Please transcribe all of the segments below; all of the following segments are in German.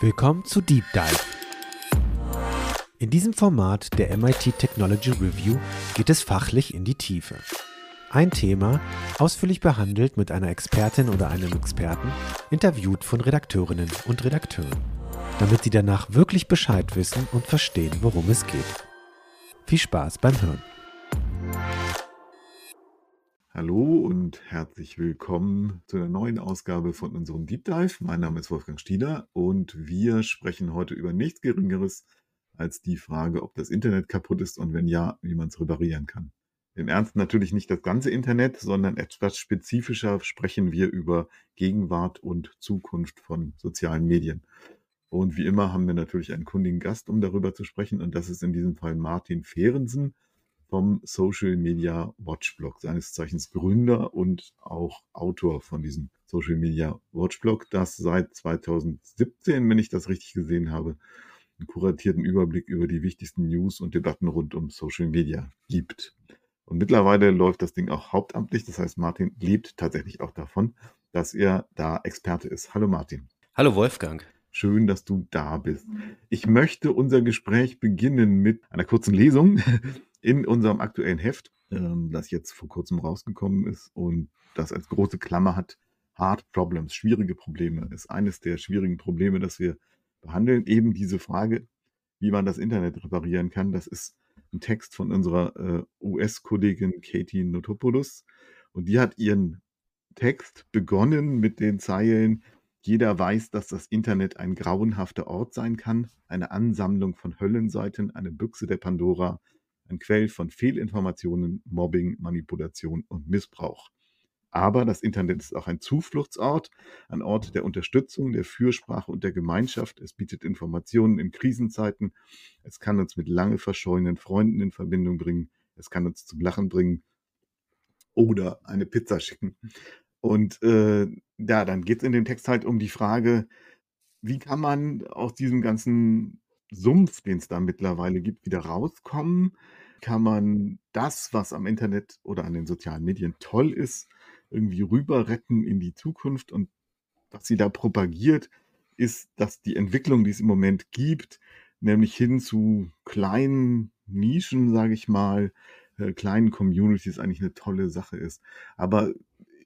Willkommen zu Deep Dive. In diesem Format der MIT Technology Review geht es fachlich in die Tiefe. Ein Thema, ausführlich behandelt mit einer Expertin oder einem Experten, interviewt von Redakteurinnen und Redakteuren, damit sie danach wirklich Bescheid wissen und verstehen, worum es geht. Viel Spaß beim Hören. Hallo und herzlich willkommen zu einer neuen Ausgabe von unserem Deep Dive. Mein Name ist Wolfgang Stieler und wir sprechen heute über nichts Geringeres als die Frage, ob das Internet kaputt ist und wenn ja, wie man es reparieren kann. Im Ernst natürlich nicht das ganze Internet, sondern etwas spezifischer sprechen wir über Gegenwart und Zukunft von sozialen Medien. Und wie immer haben wir natürlich einen kundigen Gast, um darüber zu sprechen. Und das ist in diesem Fall Martin Fehrensen vom Social Media Watchblog, seines Zeichens Gründer und auch Autor von diesem Social Media Watchblog, das seit 2017, wenn ich das richtig gesehen habe, einen kuratierten Überblick über die wichtigsten News und Debatten rund um Social Media gibt. Und mittlerweile läuft das Ding auch hauptamtlich. Das heißt, Martin lebt tatsächlich auch davon, dass er da Experte ist. Hallo Martin. Hallo Wolfgang. Schön, dass du da bist. Ich möchte unser Gespräch beginnen mit einer kurzen Lesung in unserem aktuellen Heft, ähm, das jetzt vor kurzem rausgekommen ist und das als große Klammer hat, Hard Problems, schwierige Probleme, ist eines der schwierigen Probleme, das wir behandeln. Eben diese Frage, wie man das Internet reparieren kann. Das ist ein Text von unserer äh, US-Kollegin Katie Notopoulos und die hat ihren Text begonnen mit den Zeilen, jeder weiß, dass das Internet ein grauenhafter Ort sein kann, eine Ansammlung von Höllenseiten, eine Büchse der Pandora, ein Quell von Fehlinformationen, Mobbing, Manipulation und Missbrauch. Aber das Internet ist auch ein Zufluchtsort, ein Ort der Unterstützung, der Fürsprache und der Gemeinschaft. Es bietet Informationen in Krisenzeiten. Es kann uns mit lange verschollenen Freunden in Verbindung bringen. Es kann uns zum Lachen bringen oder eine Pizza schicken. Und äh, ja, dann geht es in dem Text halt um die Frage, wie kann man aus diesem ganzen Sumpf, den es da mittlerweile gibt, wieder rauskommen? Kann man das, was am Internet oder an den sozialen Medien toll ist, irgendwie rüber retten in die Zukunft? Und was sie da propagiert, ist, dass die Entwicklung, die es im Moment gibt, nämlich hin zu kleinen Nischen, sage ich mal, äh, kleinen Communities eigentlich eine tolle Sache ist. Aber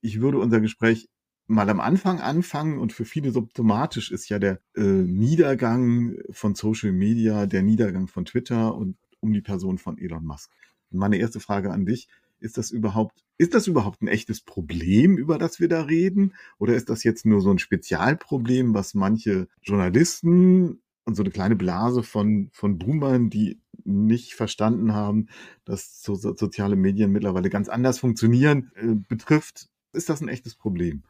ich würde unser Gespräch mal am Anfang anfangen und für viele symptomatisch ist ja der äh, Niedergang von Social Media, der Niedergang von Twitter und um die Person von Elon Musk. Meine erste Frage an dich, ist das überhaupt, ist das überhaupt ein echtes Problem, über das wir da reden? Oder ist das jetzt nur so ein Spezialproblem, was manche Journalisten und so eine kleine Blase von, von Boomern, die nicht verstanden haben, dass so, so soziale Medien mittlerweile ganz anders funktionieren, äh, betrifft? Ist das ein echtes Problem?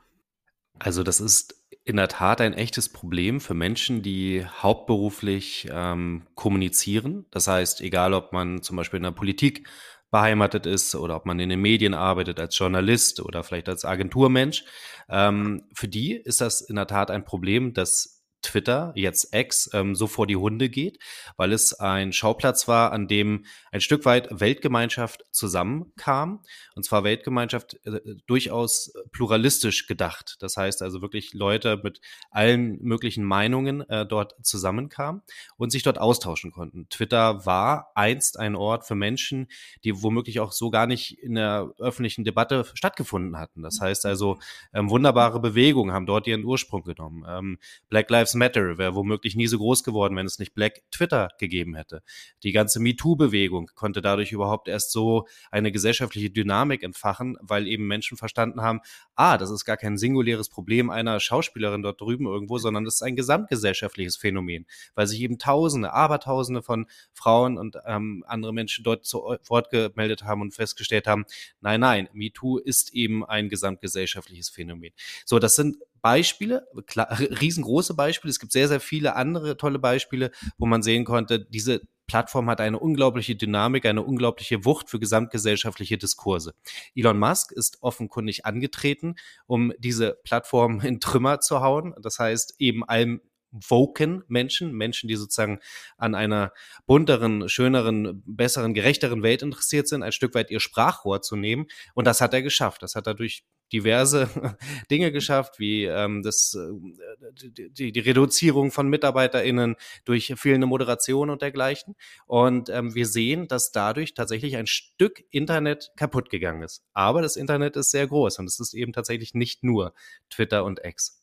Also das ist in der Tat ein echtes Problem für Menschen, die hauptberuflich ähm, kommunizieren. Das heißt, egal ob man zum Beispiel in der Politik beheimatet ist oder ob man in den Medien arbeitet als Journalist oder vielleicht als Agenturmensch, ähm, für die ist das in der Tat ein Problem, dass Twitter, jetzt X, ähm, so vor die Hunde geht, weil es ein Schauplatz war, an dem ein Stück weit Weltgemeinschaft zusammenkam. Und zwar Weltgemeinschaft äh, durchaus pluralistisch gedacht. Das heißt also wirklich Leute mit allen möglichen Meinungen äh, dort zusammenkamen und sich dort austauschen konnten. Twitter war einst ein Ort für Menschen, die womöglich auch so gar nicht in der öffentlichen Debatte stattgefunden hatten. Das heißt also, ähm, wunderbare Bewegungen haben dort ihren Ursprung genommen. Ähm, Black Lives Lives Matter wäre womöglich nie so groß geworden, wenn es nicht Black Twitter gegeben hätte. Die ganze MeToo-Bewegung konnte dadurch überhaupt erst so eine gesellschaftliche Dynamik entfachen, weil eben Menschen verstanden haben, ah, das ist gar kein singuläres Problem einer Schauspielerin dort drüben irgendwo, sondern das ist ein gesamtgesellschaftliches Phänomen, weil sich eben Tausende, Abertausende von Frauen und ähm, andere Menschen dort zu Wort gemeldet haben und festgestellt haben, nein, nein, MeToo ist eben ein gesamtgesellschaftliches Phänomen. So, das sind Beispiele, riesengroße Beispiele. Es gibt sehr, sehr viele andere tolle Beispiele, wo man sehen konnte, diese Plattform hat eine unglaubliche Dynamik, eine unglaubliche Wucht für gesamtgesellschaftliche Diskurse. Elon Musk ist offenkundig angetreten, um diese Plattform in Trümmer zu hauen. Das heißt, eben allem woken Menschen, Menschen, die sozusagen an einer bunteren, schöneren, besseren, gerechteren Welt interessiert sind, ein Stück weit ihr Sprachrohr zu nehmen. Und das hat er geschafft. Das hat er durch diverse Dinge geschafft, wie ähm, das, äh, die, die Reduzierung von MitarbeiterInnen durch fehlende Moderation und dergleichen. Und ähm, wir sehen, dass dadurch tatsächlich ein Stück Internet kaputt gegangen ist. Aber das Internet ist sehr groß und es ist eben tatsächlich nicht nur Twitter und X.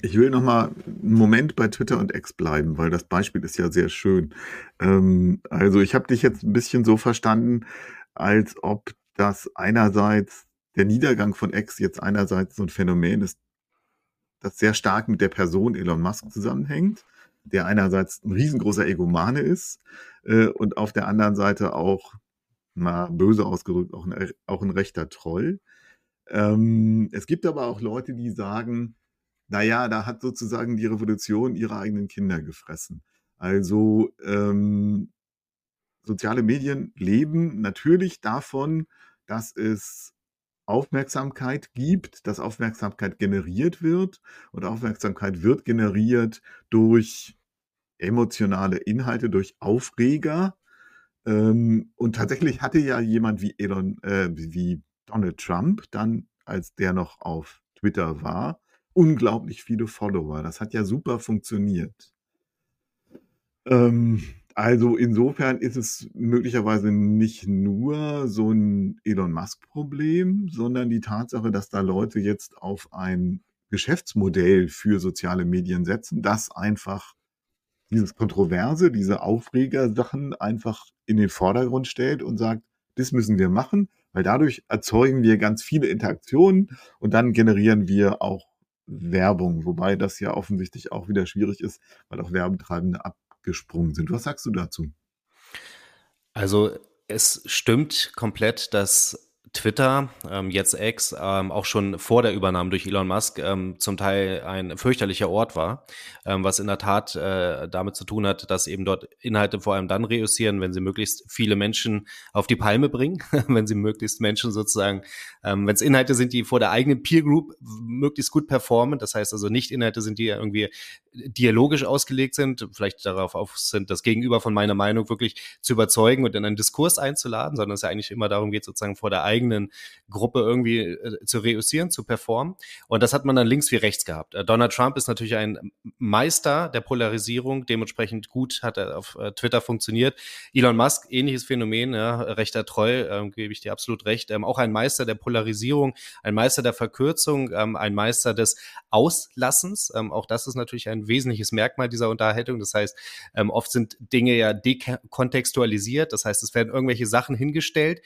Ich will noch mal einen Moment bei Twitter und X bleiben, weil das Beispiel ist ja sehr schön. Ähm, also ich habe dich jetzt ein bisschen so verstanden, als ob das einerseits der Niedergang von X jetzt einerseits so ein Phänomen ist, das sehr stark mit der Person Elon Musk zusammenhängt, der einerseits ein riesengroßer Egomane ist äh, und auf der anderen Seite auch, mal böse ausgedrückt, auch ein, auch ein rechter Troll. Ähm, es gibt aber auch Leute, die sagen, naja, da hat sozusagen die Revolution ihre eigenen Kinder gefressen. Also ähm, soziale Medien leben natürlich davon, dass es Aufmerksamkeit gibt, dass Aufmerksamkeit generiert wird und Aufmerksamkeit wird generiert durch emotionale Inhalte, durch Aufreger. Ähm, und tatsächlich hatte ja jemand wie Elon, äh, wie Donald Trump dann, als der noch auf Twitter war, unglaublich viele Follower. Das hat ja super funktioniert. Ähm, also insofern ist es möglicherweise nicht nur so ein Elon Musk-Problem, sondern die Tatsache, dass da Leute jetzt auf ein Geschäftsmodell für soziale Medien setzen, das einfach dieses Kontroverse, diese Aufreger-Sachen einfach in den Vordergrund stellt und sagt, das müssen wir machen, weil dadurch erzeugen wir ganz viele Interaktionen und dann generieren wir auch Werbung, wobei das ja offensichtlich auch wieder schwierig ist, weil auch Werbetreibende abgesprungen sind. Was sagst du dazu? Also es stimmt komplett, dass Twitter, ähm, jetzt X, ähm, auch schon vor der Übernahme durch Elon Musk ähm, zum Teil ein fürchterlicher Ort war, ähm, was in der Tat äh, damit zu tun hat, dass eben dort Inhalte vor allem dann reüssieren, wenn sie möglichst viele Menschen auf die Palme bringen, wenn sie möglichst Menschen sozusagen, ähm, wenn es Inhalte sind, die vor der eigenen Peer Group möglichst gut performen, das heißt also nicht Inhalte sind, die irgendwie dialogisch ausgelegt sind, vielleicht darauf auf sind, das Gegenüber von meiner Meinung wirklich zu überzeugen und in einen Diskurs einzuladen, sondern es ja eigentlich immer darum geht, sozusagen vor der eigenen Gruppe irgendwie äh, zu reüssieren, zu performen. Und das hat man dann links wie rechts gehabt. Äh, Donald Trump ist natürlich ein Meister der Polarisierung, dementsprechend gut hat er auf äh, Twitter funktioniert. Elon Musk, ähnliches Phänomen, ja, rechter Treu, ähm, gebe ich dir absolut recht. Ähm, auch ein Meister der Polarisierung, ein Meister der Verkürzung, ähm, ein Meister des Auslassens. Ähm, auch das ist natürlich ein wesentliches Merkmal dieser Unterhaltung. Das heißt, ähm, oft sind Dinge ja dekontextualisiert. Das heißt, es werden irgendwelche Sachen hingestellt,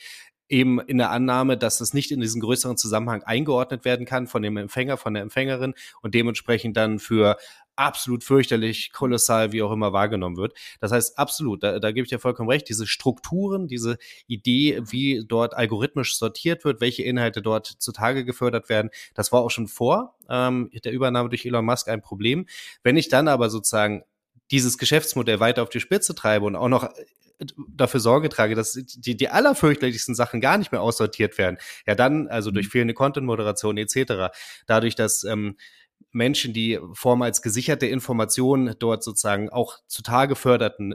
eben in der Annahme, dass es nicht in diesen größeren Zusammenhang eingeordnet werden kann von dem Empfänger, von der Empfängerin und dementsprechend dann für absolut fürchterlich, kolossal, wie auch immer wahrgenommen wird. Das heißt, absolut, da, da gebe ich dir vollkommen recht, diese Strukturen, diese Idee, wie dort algorithmisch sortiert wird, welche Inhalte dort zutage gefördert werden, das war auch schon vor ähm, der Übernahme durch Elon Musk ein Problem. Wenn ich dann aber sozusagen dieses Geschäftsmodell weiter auf die Spitze treibe und auch noch dafür Sorge trage, dass die, die allerfürchterlichsten Sachen gar nicht mehr aussortiert werden, ja dann, also durch mhm. fehlende Content-Moderation etc., dadurch, dass ähm, Menschen, die vormals gesicherte Informationen dort sozusagen auch zutage förderten,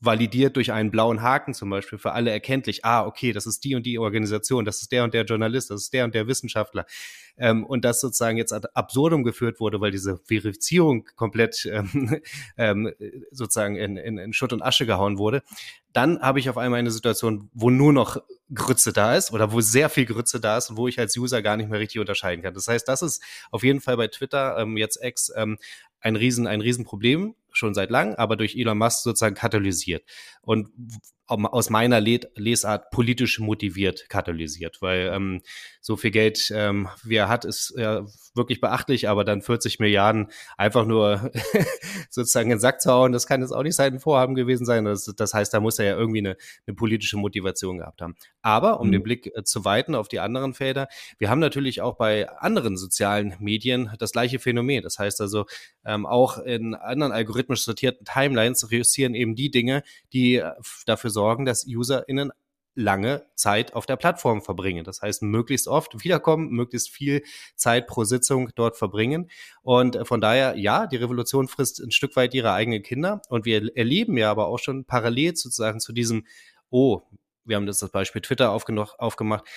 validiert durch einen blauen Haken zum Beispiel für alle erkenntlich, ah, okay, das ist die und die Organisation, das ist der und der Journalist, das ist der und der Wissenschaftler. Ähm, und das sozusagen jetzt ad absurdum geführt wurde, weil diese Verifizierung komplett ähm, ähm, sozusagen in, in, in Schutt und Asche gehauen wurde. Dann habe ich auf einmal eine Situation, wo nur noch Grütze da ist oder wo sehr viel Grütze da ist und wo ich als User gar nicht mehr richtig unterscheiden kann. Das heißt, das ist auf jeden Fall bei Twitter ähm, jetzt ex ähm, ein riesen ein Riesenproblem schon seit langem, aber durch Elon Musk sozusagen katalysiert. Und aus meiner Lesart politisch motiviert katalysiert, weil ähm, so viel Geld, ähm, wie er hat, ist ja wirklich beachtlich, aber dann 40 Milliarden einfach nur sozusagen in den Sack zu hauen, das kann jetzt auch nicht sein Vorhaben gewesen sein. Das, das heißt, da muss er ja irgendwie eine, eine politische Motivation gehabt haben. Aber um mhm. den Blick äh, zu weiten auf die anderen Felder, wir haben natürlich auch bei anderen sozialen Medien das gleiche Phänomen. Das heißt also, ähm, auch in anderen algorithmisch sortierten Timelines reüssieren eben die Dinge, die äh, dafür sorgen, dass UserInnen lange Zeit auf der Plattform verbringen. Das heißt, möglichst oft wiederkommen, möglichst viel Zeit pro Sitzung dort verbringen. Und äh, von daher, ja, die Revolution frisst ein Stück weit ihre eigenen Kinder. Und wir erleben ja aber auch schon parallel sozusagen zu diesem, oh, wir haben das, das Beispiel Twitter aufgemacht,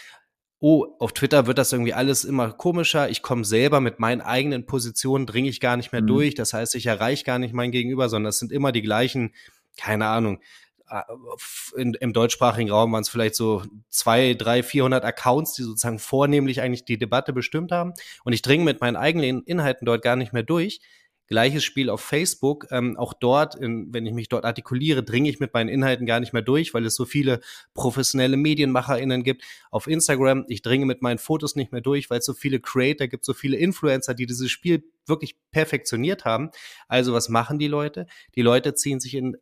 oh, auf Twitter wird das irgendwie alles immer komischer. Ich komme selber mit meinen eigenen Positionen, dringe ich gar nicht mehr mhm. durch. Das heißt, ich erreiche gar nicht mein Gegenüber, sondern es sind immer die gleichen, keine Ahnung, in, im deutschsprachigen Raum waren es vielleicht so zwei, drei, vierhundert Accounts, die sozusagen vornehmlich eigentlich die Debatte bestimmt haben. Und ich dringe mit meinen eigenen Inhalten dort gar nicht mehr durch. Gleiches Spiel auf Facebook. Ähm, auch dort, in, wenn ich mich dort artikuliere, dringe ich mit meinen Inhalten gar nicht mehr durch, weil es so viele professionelle MedienmacherInnen gibt. Auf Instagram, ich dringe mit meinen Fotos nicht mehr durch, weil es so viele Creator gibt, so viele Influencer, die dieses Spiel wirklich perfektioniert haben. Also was machen die Leute? Die Leute ziehen sich in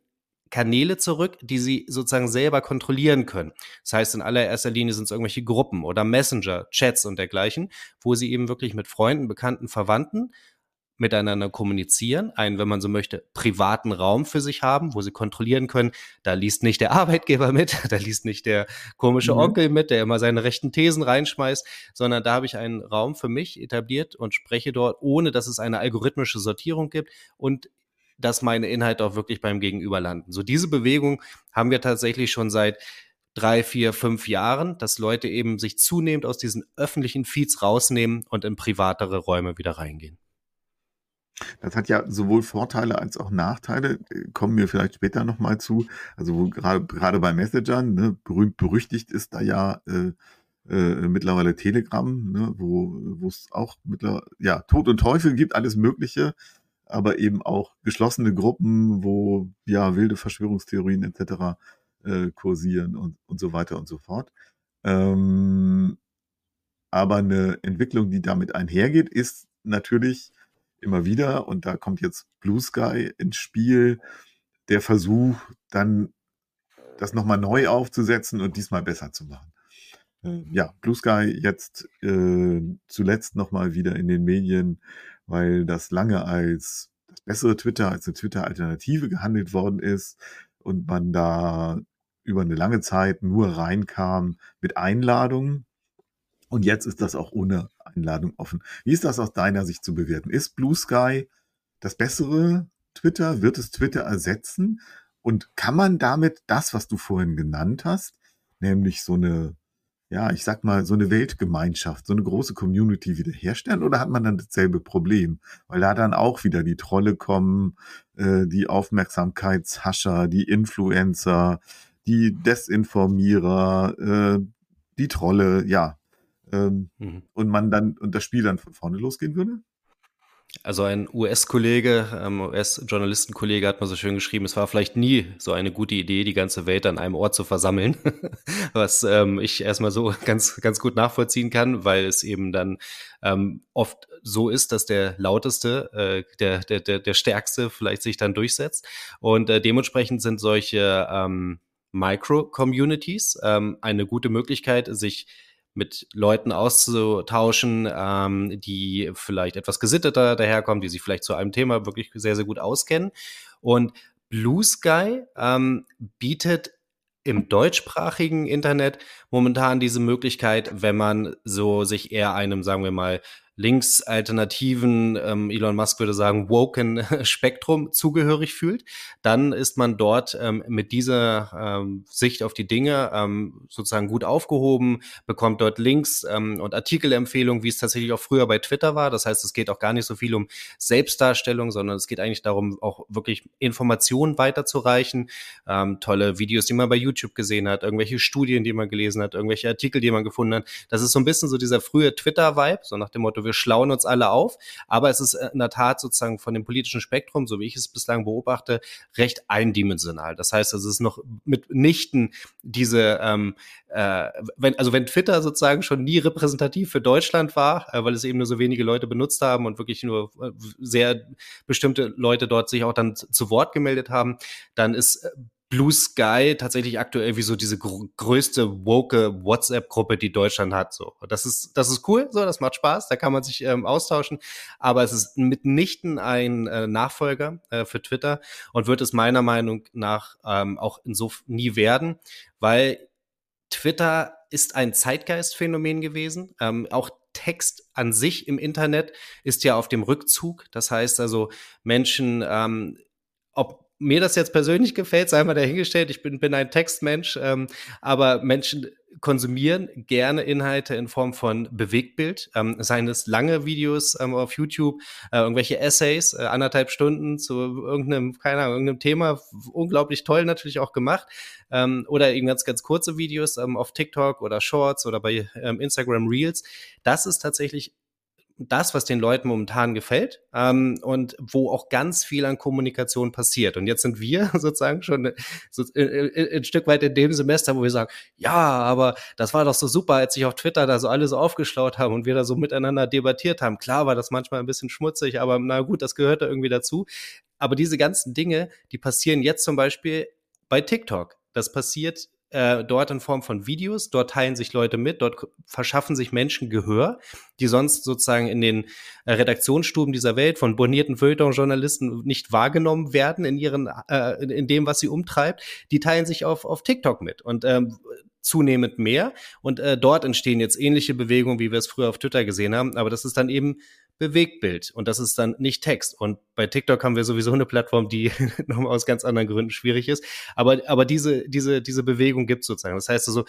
Kanäle zurück, die sie sozusagen selber kontrollieren können. Das heißt, in allererster Linie sind es irgendwelche Gruppen oder Messenger, Chats und dergleichen, wo sie eben wirklich mit Freunden, Bekannten, Verwandten miteinander kommunizieren, einen, wenn man so möchte, privaten Raum für sich haben, wo sie kontrollieren können, da liest nicht der Arbeitgeber mit, da liest nicht der komische mhm. Onkel mit, der immer seine rechten Thesen reinschmeißt, sondern da habe ich einen Raum für mich etabliert und spreche dort, ohne dass es eine algorithmische Sortierung gibt und dass meine Inhalte auch wirklich beim Gegenüber landen. So diese Bewegung haben wir tatsächlich schon seit drei, vier, fünf Jahren, dass Leute eben sich zunehmend aus diesen öffentlichen Feeds rausnehmen und in privatere Räume wieder reingehen. Das hat ja sowohl Vorteile als auch Nachteile, kommen wir vielleicht später nochmal zu. Also gerade gerade bei Messengern, ne, berühmt berüchtigt ist da ja äh, äh, mittlerweile Telegram, ne, wo es auch mittlerweile ja Tod und Teufel gibt, alles Mögliche, aber eben auch geschlossene Gruppen, wo ja wilde Verschwörungstheorien etc. Äh, kursieren und, und so weiter und so fort. Ähm, aber eine Entwicklung, die damit einhergeht, ist natürlich immer wieder, und da kommt jetzt Blue Sky ins Spiel, der Versuch, dann das nochmal neu aufzusetzen und diesmal besser zu machen. Äh, ja, Blue Sky jetzt äh, zuletzt nochmal wieder in den Medien, weil das lange als das bessere Twitter, als eine Twitter-Alternative gehandelt worden ist und man da über eine lange Zeit nur reinkam mit Einladungen. Und jetzt ist das auch ohne Einladung offen. Wie ist das aus deiner Sicht zu bewerten? Ist Blue Sky das bessere Twitter? Wird es Twitter ersetzen? Und kann man damit das, was du vorhin genannt hast, nämlich so eine, ja, ich sag mal, so eine Weltgemeinschaft, so eine große Community wiederherstellen? Oder hat man dann dasselbe Problem? Weil da dann auch wieder die Trolle kommen, äh, die Aufmerksamkeitshascher, die Influencer, die Desinformierer, äh, die Trolle, ja, ähm, mhm. und man dann und das Spiel dann von vorne losgehen würde? Also ein US-Kollege, ähm, US-Journalistenkollege hat mal so schön geschrieben, es war vielleicht nie so eine gute Idee, die ganze Welt an einem Ort zu versammeln, was ähm, ich erstmal so ganz, ganz gut nachvollziehen kann, weil es eben dann ähm, oft so ist, dass der lauteste, äh, der, der, der, der stärkste vielleicht sich dann durchsetzt. Und äh, dementsprechend sind solche ähm, Micro-Communities ähm, eine gute Möglichkeit, sich mit Leuten auszutauschen, ähm, die vielleicht etwas gesitteter daherkommen, die sich vielleicht zu einem Thema wirklich sehr, sehr gut auskennen. Und Blue Sky ähm, bietet im deutschsprachigen Internet momentan diese Möglichkeit, wenn man so sich eher einem, sagen wir mal, linksalternativen, ähm, Elon Musk würde sagen, woken Spektrum zugehörig fühlt, dann ist man dort ähm, mit dieser ähm, Sicht auf die Dinge ähm, sozusagen gut aufgehoben, bekommt dort Links ähm, und Artikelempfehlungen, wie es tatsächlich auch früher bei Twitter war. Das heißt, es geht auch gar nicht so viel um Selbstdarstellung, sondern es geht eigentlich darum, auch wirklich Informationen weiterzureichen. Ähm, tolle Videos, die man bei YouTube gesehen hat, irgendwelche Studien, die man gelesen hat, irgendwelche Artikel, die man gefunden hat. Das ist so ein bisschen so dieser frühe Twitter-Vibe, so nach dem Motto, wir schlauen uns alle auf. Aber es ist in der Tat sozusagen von dem politischen Spektrum, so wie ich es bislang beobachte, recht eindimensional. Das heißt, es ist noch mitnichten diese, ähm, äh, wenn, also wenn Twitter sozusagen schon nie repräsentativ für Deutschland war, äh, weil es eben nur so wenige Leute benutzt haben und wirklich nur äh, sehr bestimmte Leute dort sich auch dann zu Wort gemeldet haben, dann ist äh, Blue Sky tatsächlich aktuell wie so diese gr größte woke WhatsApp-Gruppe, die Deutschland hat. So, das ist das ist cool, so das macht Spaß, da kann man sich ähm, austauschen. Aber es ist mitnichten ein äh, Nachfolger äh, für Twitter und wird es meiner Meinung nach ähm, auch insofern nie werden, weil Twitter ist ein Zeitgeistphänomen gewesen. Ähm, auch Text an sich im Internet ist ja auf dem Rückzug. Das heißt also Menschen, ähm, ob mir das jetzt persönlich gefällt, sei mal dahingestellt, ich bin, bin ein Textmensch, ähm, aber Menschen konsumieren gerne Inhalte in Form von Bewegtbild, ähm, seien es lange Videos ähm, auf YouTube, äh, irgendwelche Essays, äh, anderthalb Stunden zu irgendeinem, keine Ahnung, irgendeinem Thema, unglaublich toll natürlich auch gemacht, ähm, oder eben ganz, ganz kurze Videos ähm, auf TikTok oder Shorts oder bei ähm, Instagram Reels. Das ist tatsächlich das, was den Leuten momentan gefällt ähm, und wo auch ganz viel an Kommunikation passiert. Und jetzt sind wir sozusagen schon so, äh, äh, ein Stück weit in dem Semester, wo wir sagen, ja, aber das war doch so super, als sich auf Twitter da so alle so aufgeschlaut haben und wir da so miteinander debattiert haben. Klar war das manchmal ein bisschen schmutzig, aber na gut, das gehört da irgendwie dazu. Aber diese ganzen Dinge, die passieren jetzt zum Beispiel bei TikTok. Das passiert äh, dort in Form von Videos. Dort teilen sich Leute mit, dort verschaffen sich Menschen Gehör, die sonst sozusagen in den äh, Redaktionsstuben dieser Welt von bonierten Feuilleton-Journalisten nicht wahrgenommen werden in ihren, äh, in dem, was sie umtreibt. Die teilen sich auf, auf TikTok mit und ähm, zunehmend mehr. Und äh, dort entstehen jetzt ähnliche Bewegungen, wie wir es früher auf Twitter gesehen haben. Aber das ist dann eben Bewegtbild und das ist dann nicht Text. Und bei TikTok haben wir sowieso eine Plattform, die nochmal aus ganz anderen Gründen schwierig ist. Aber, aber diese, diese, diese Bewegung gibt sozusagen. Das heißt also,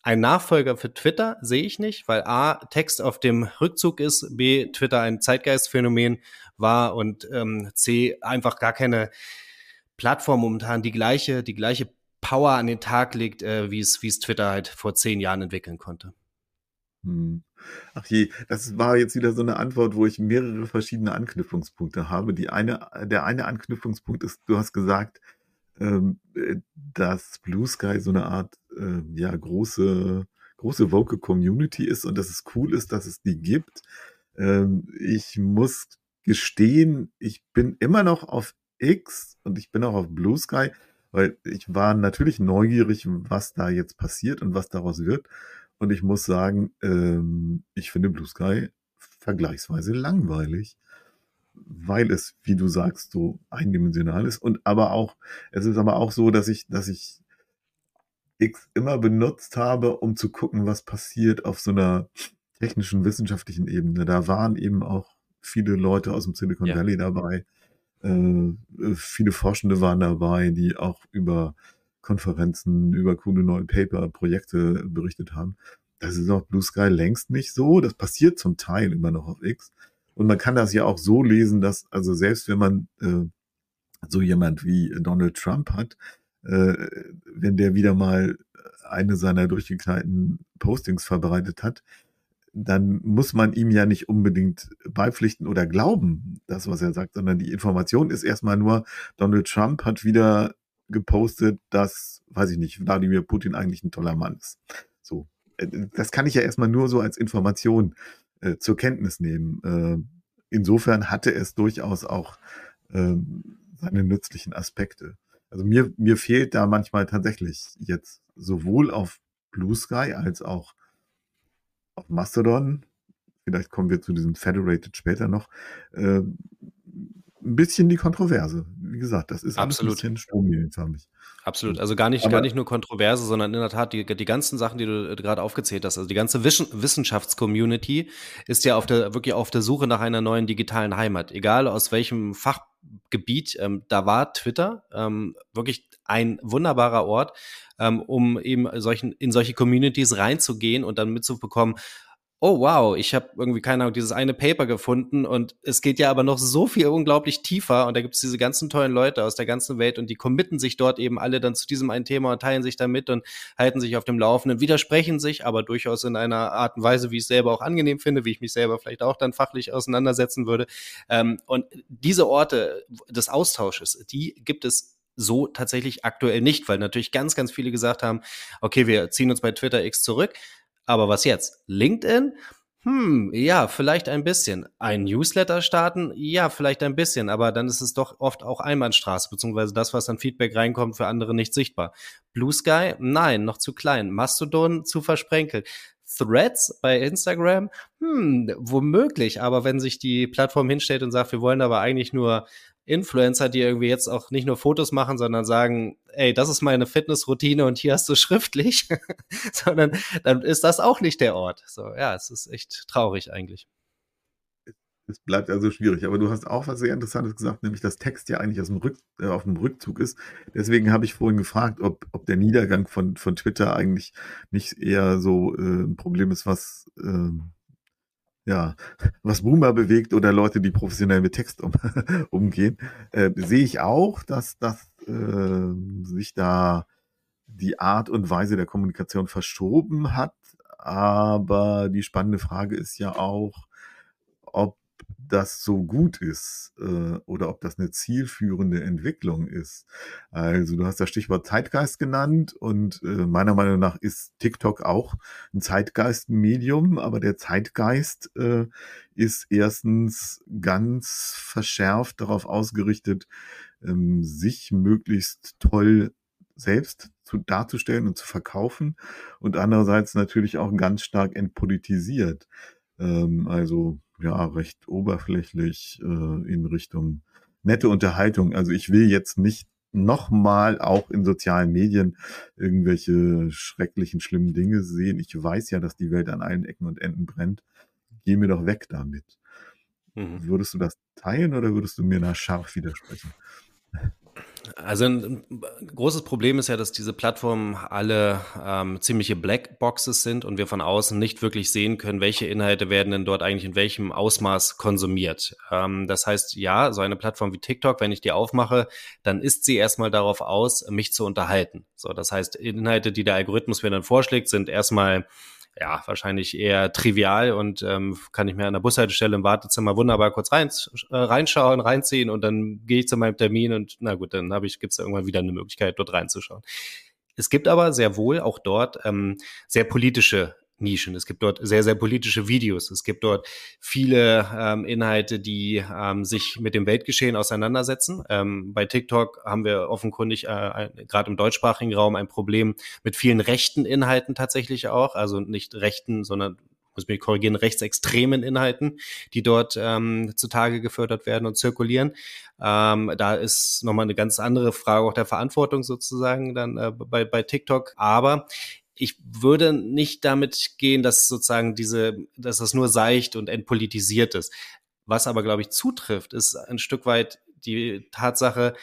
ein Nachfolger für Twitter sehe ich nicht, weil A, Text auf dem Rückzug ist, B, Twitter ein Zeitgeistphänomen war und ähm, C, einfach gar keine Plattform momentan die gleiche, die gleiche Power an den Tag legt, äh, wie es, wie es Twitter halt vor zehn Jahren entwickeln konnte. Hm. Ach je, das war jetzt wieder so eine Antwort, wo ich mehrere verschiedene Anknüpfungspunkte habe. Die eine, der eine Anknüpfungspunkt ist, du hast gesagt, ähm, äh, dass Blue Sky so eine Art äh, ja große große Vocal Community ist und dass es cool ist, dass es die gibt. Ähm, ich muss gestehen, ich bin immer noch auf X und ich bin auch auf Blue Sky, weil ich war natürlich neugierig, was da jetzt passiert und was daraus wird. Und ich muss sagen, ähm, ich finde Blue Sky vergleichsweise langweilig, weil es, wie du sagst, so eindimensional ist. Und aber auch, es ist aber auch so, dass ich, dass ich X immer benutzt habe, um zu gucken, was passiert auf so einer technischen, wissenschaftlichen Ebene. Da waren eben auch viele Leute aus dem Silicon ja. Valley dabei. Äh, viele Forschende waren dabei, die auch über Konferenzen über coole neue Paper, Projekte berichtet haben. Das ist auf Blue Sky längst nicht so. Das passiert zum Teil immer noch auf X. Und man kann das ja auch so lesen, dass, also selbst wenn man äh, so jemand wie Donald Trump hat, äh, wenn der wieder mal eine seiner durchgeknallten Postings verbreitet hat, dann muss man ihm ja nicht unbedingt beipflichten oder glauben, das, was er sagt, sondern die Information ist erstmal nur, Donald Trump hat wieder gepostet, dass, weiß ich nicht, Wladimir Putin eigentlich ein toller Mann ist. So. Äh, das kann ich ja erstmal nur so als Information äh, zur Kenntnis nehmen. Äh, insofern hatte es durchaus auch äh, seine nützlichen Aspekte. Also mir, mir fehlt da manchmal tatsächlich jetzt sowohl auf Blue Sky als auch auf Mastodon, vielleicht kommen wir zu diesem Federated später noch, äh, ein bisschen die Kontroverse. Wie gesagt, das ist Absolut. ein bisschen stromlinienförmig. Absolut. Also gar nicht, Aber gar nicht nur Kontroverse, sondern in der Tat die, die ganzen Sachen, die du gerade aufgezählt hast. Also die ganze Wissenschaftscommunity ist ja auf der, wirklich auf der Suche nach einer neuen digitalen Heimat. Egal aus welchem Fachgebiet, ähm, da war Twitter ähm, wirklich ein wunderbarer Ort, ähm, um eben solchen, in solche Communities reinzugehen und dann mitzubekommen, oh wow, ich habe irgendwie, keine Ahnung, dieses eine Paper gefunden und es geht ja aber noch so viel unglaublich tiefer und da gibt es diese ganzen tollen Leute aus der ganzen Welt und die committen sich dort eben alle dann zu diesem einen Thema und teilen sich damit und halten sich auf dem Laufenden, widersprechen sich, aber durchaus in einer Art und Weise, wie ich es selber auch angenehm finde, wie ich mich selber vielleicht auch dann fachlich auseinandersetzen würde. Ähm, und diese Orte des Austausches, die gibt es so tatsächlich aktuell nicht, weil natürlich ganz, ganz viele gesagt haben, okay, wir ziehen uns bei Twitter X zurück. Aber was jetzt? LinkedIn? Hm, ja, vielleicht ein bisschen. Ein Newsletter starten? Ja, vielleicht ein bisschen, aber dann ist es doch oft auch Einbahnstraße, beziehungsweise das, was an Feedback reinkommt, für andere nicht sichtbar. Blue Sky? Nein, noch zu klein. Mastodon zu versprenkelt. Threads bei Instagram? Hm, womöglich, aber wenn sich die Plattform hinstellt und sagt, wir wollen aber eigentlich nur Influencer, die irgendwie jetzt auch nicht nur Fotos machen, sondern sagen, ey, das ist meine Fitnessroutine und hier hast du schriftlich, sondern dann ist das auch nicht der Ort. So, ja, es ist echt traurig eigentlich. Es bleibt also schwierig. Aber du hast auch was sehr Interessantes gesagt, nämlich dass Text ja eigentlich aus dem Rück, äh, auf dem Rückzug ist. Deswegen habe ich vorhin gefragt, ob, ob der Niedergang von, von Twitter eigentlich nicht eher so äh, ein Problem ist, was, äh, ja, was Boomer bewegt oder Leute, die professionell mit Text um, umgehen. Äh, sehe ich auch, dass, dass äh, sich da die Art und Weise der Kommunikation verschoben hat. Aber die spannende Frage ist ja auch, ob das so gut ist äh, oder ob das eine zielführende Entwicklung ist. Also du hast das Stichwort Zeitgeist genannt und äh, meiner Meinung nach ist TikTok auch ein Zeitgeist-Medium, aber der Zeitgeist äh, ist erstens ganz verschärft darauf ausgerichtet, ähm, sich möglichst toll selbst zu, darzustellen und zu verkaufen und andererseits natürlich auch ganz stark entpolitisiert. Ähm, also ja, recht oberflächlich äh, in Richtung nette Unterhaltung. Also ich will jetzt nicht nochmal auch in sozialen Medien irgendwelche schrecklichen, schlimmen Dinge sehen. Ich weiß ja, dass die Welt an allen Ecken und Enden brennt. Geh mir doch weg damit. Mhm. Würdest du das teilen oder würdest du mir da scharf widersprechen? Also ein, großes Problem ist ja, dass diese Plattformen alle ähm, ziemliche Blackboxes sind und wir von außen nicht wirklich sehen können, welche Inhalte werden denn dort eigentlich in welchem Ausmaß konsumiert. Ähm, das heißt, ja, so eine Plattform wie TikTok, wenn ich die aufmache, dann ist sie erstmal darauf aus, mich zu unterhalten. So, das heißt, Inhalte, die der Algorithmus mir dann vorschlägt, sind erstmal ja, wahrscheinlich eher trivial und ähm, kann ich mir an der Bushaltestelle im Wartezimmer wunderbar kurz rein, äh, reinschauen, reinziehen und dann gehe ich zu meinem Termin und na gut, dann habe ich, gibt es irgendwann wieder eine Möglichkeit, dort reinzuschauen. Es gibt aber sehr wohl auch dort ähm, sehr politische Nischen. Es gibt dort sehr, sehr politische Videos. Es gibt dort viele ähm, Inhalte, die ähm, sich mit dem Weltgeschehen auseinandersetzen. Ähm, bei TikTok haben wir offenkundig äh, gerade im deutschsprachigen Raum ein Problem mit vielen rechten Inhalten tatsächlich auch. Also nicht rechten, sondern muss mich korrigieren, rechtsextremen Inhalten, die dort ähm, zutage gefördert werden und zirkulieren. Ähm, da ist nochmal eine ganz andere Frage auch der Verantwortung sozusagen dann äh, bei, bei TikTok. Aber ich würde nicht damit gehen, dass sozusagen diese, dass das nur seicht und entpolitisiert ist. Was aber, glaube ich, zutrifft, ist ein Stück weit die Tatsache,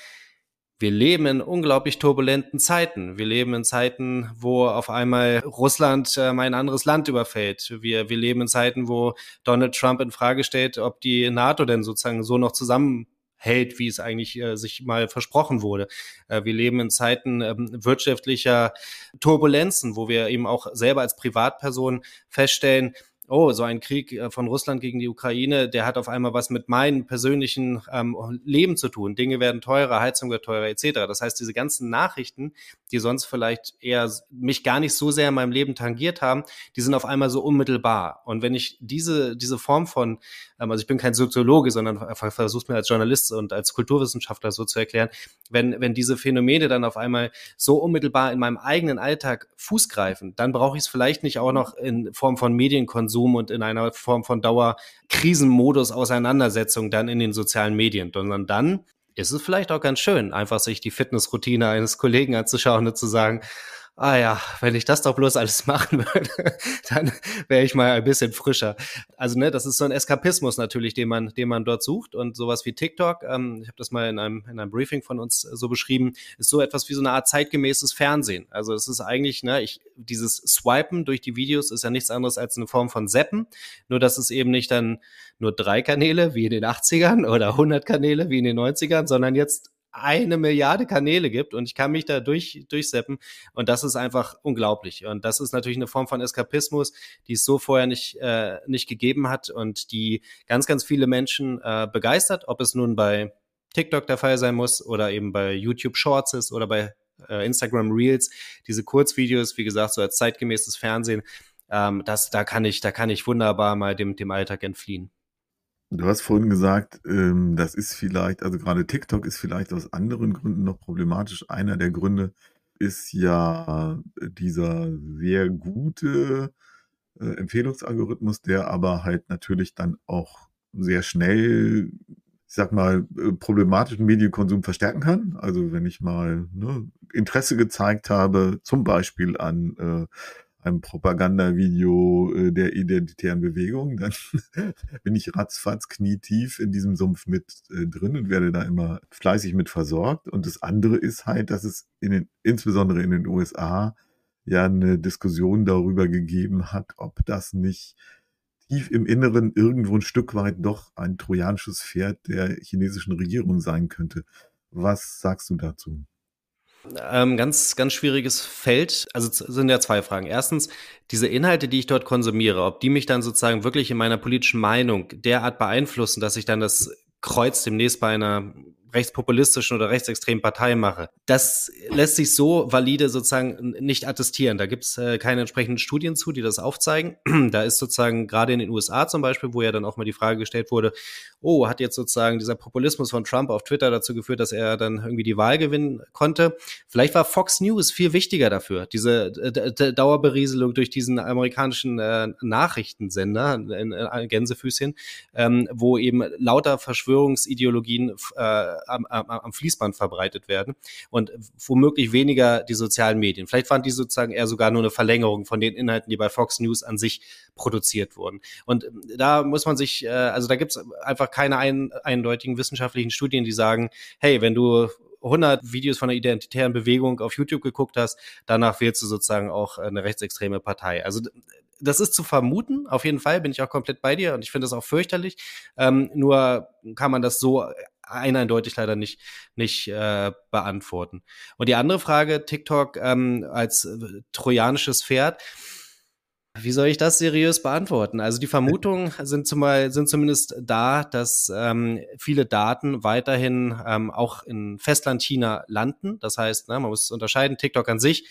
wir leben in unglaublich turbulenten Zeiten. Wir leben in Zeiten, wo auf einmal Russland äh, ein anderes Land überfällt. Wir, wir leben in Zeiten, wo Donald Trump in Frage stellt, ob die NATO denn sozusagen so noch zusammen hält, wie es eigentlich äh, sich mal versprochen wurde. Äh, wir leben in Zeiten ähm, wirtschaftlicher Turbulenzen, wo wir eben auch selber als Privatperson feststellen, oh, so ein Krieg äh, von Russland gegen die Ukraine, der hat auf einmal was mit meinem persönlichen ähm, Leben zu tun. Dinge werden teurer, Heizung wird teurer, etc. Das heißt, diese ganzen Nachrichten, die sonst vielleicht eher mich gar nicht so sehr in meinem Leben tangiert haben, die sind auf einmal so unmittelbar. Und wenn ich diese, diese Form von, ähm, also ich bin kein Soziologe, sondern versuche mir als Journalist und als Kulturwissenschaftler so zu erklären, wenn, wenn diese Phänomene dann auf einmal so unmittelbar in meinem eigenen Alltag Fuß greifen, dann brauche ich es vielleicht nicht auch noch in Form von Medienkonsum Konsum und in einer Form von Dauerkrisenmodus Auseinandersetzung dann in den sozialen Medien, sondern dann ist es vielleicht auch ganz schön, einfach sich die Fitnessroutine eines Kollegen anzuschauen und zu sagen, ah ja, wenn ich das doch bloß alles machen würde, dann wäre ich mal ein bisschen frischer. Also ne, das ist so ein Eskapismus natürlich, den man, den man dort sucht und sowas wie TikTok. Ähm, ich habe das mal in einem, in einem Briefing von uns so beschrieben, ist so etwas wie so eine Art zeitgemäßes Fernsehen. Also es ist eigentlich, ne, ich dieses Swipen durch die Videos ist ja nichts anderes als eine Form von Zappen, nur dass es eben nicht dann nur drei Kanäle wie in den 80ern oder 100 Kanäle wie in den 90ern, sondern jetzt eine Milliarde Kanäle gibt und ich kann mich da durch, durchseppen und das ist einfach unglaublich und das ist natürlich eine Form von Eskapismus, die es so vorher nicht, äh, nicht gegeben hat und die ganz, ganz viele Menschen äh, begeistert, ob es nun bei TikTok der Fall sein muss oder eben bei YouTube Shorts ist oder bei äh, Instagram Reels, diese Kurzvideos, wie gesagt, so als zeitgemäßes Fernsehen, ähm, das, da kann ich, da kann ich wunderbar mal dem, dem Alltag entfliehen. Du hast vorhin gesagt, ähm, das ist vielleicht, also gerade TikTok ist vielleicht aus anderen Gründen noch problematisch. Einer der Gründe ist ja dieser sehr gute äh, Empfehlungsalgorithmus, der aber halt natürlich dann auch sehr schnell, ich sag mal, äh, problematischen Medienkonsum verstärken kann. Also wenn ich mal ne, Interesse gezeigt habe, zum Beispiel an äh, einem Propagandavideo äh, der identitären Bewegung, dann bin ich ratzfatz knietief in diesem Sumpf mit äh, drin und werde da immer fleißig mit versorgt. Und das andere ist halt, dass es in den, insbesondere in den USA ja eine Diskussion darüber gegeben hat, ob das nicht tief im Inneren irgendwo ein Stück weit doch ein trojanisches Pferd der chinesischen Regierung sein könnte. Was sagst du dazu? Ähm, ganz, ganz schwieriges Feld. Also sind ja zwei Fragen. Erstens, diese Inhalte, die ich dort konsumiere, ob die mich dann sozusagen wirklich in meiner politischen Meinung derart beeinflussen, dass ich dann das Kreuz demnächst bei einer rechtspopulistischen oder rechtsextremen Partei mache. Das lässt sich so valide sozusagen nicht attestieren. Da gibt es äh, keine entsprechenden Studien zu, die das aufzeigen. da ist sozusagen gerade in den USA zum Beispiel, wo ja dann auch mal die Frage gestellt wurde, oh, hat jetzt sozusagen dieser Populismus von Trump auf Twitter dazu geführt, dass er dann irgendwie die Wahl gewinnen konnte. Vielleicht war Fox News viel wichtiger dafür, diese äh, Dauerberieselung durch diesen amerikanischen äh, Nachrichtensender in, in Gänsefüßchen, ähm, wo eben lauter Verschwörungsideologien äh, am, am, am Fließband verbreitet werden und womöglich weniger die sozialen Medien. Vielleicht waren die sozusagen eher sogar nur eine Verlängerung von den Inhalten, die bei Fox News an sich produziert wurden. Und ähm, da muss man sich, äh, also da gibt es einfach keine ein, eindeutigen wissenschaftlichen Studien, die sagen, hey, wenn du 100 Videos von der identitären Bewegung auf YouTube geguckt hast, danach wählst du sozusagen auch eine rechtsextreme Partei. Also das ist zu vermuten, auf jeden Fall bin ich auch komplett bei dir und ich finde das auch fürchterlich. Ähm, nur kann man das so eindeutig leider nicht, nicht äh, beantworten. Und die andere Frage, TikTok ähm, als äh, trojanisches Pferd, wie soll ich das seriös beantworten? Also die Vermutungen sind, zumal, sind zumindest da, dass ähm, viele Daten weiterhin ähm, auch in Festland China landen. Das heißt, ne, man muss unterscheiden, TikTok an sich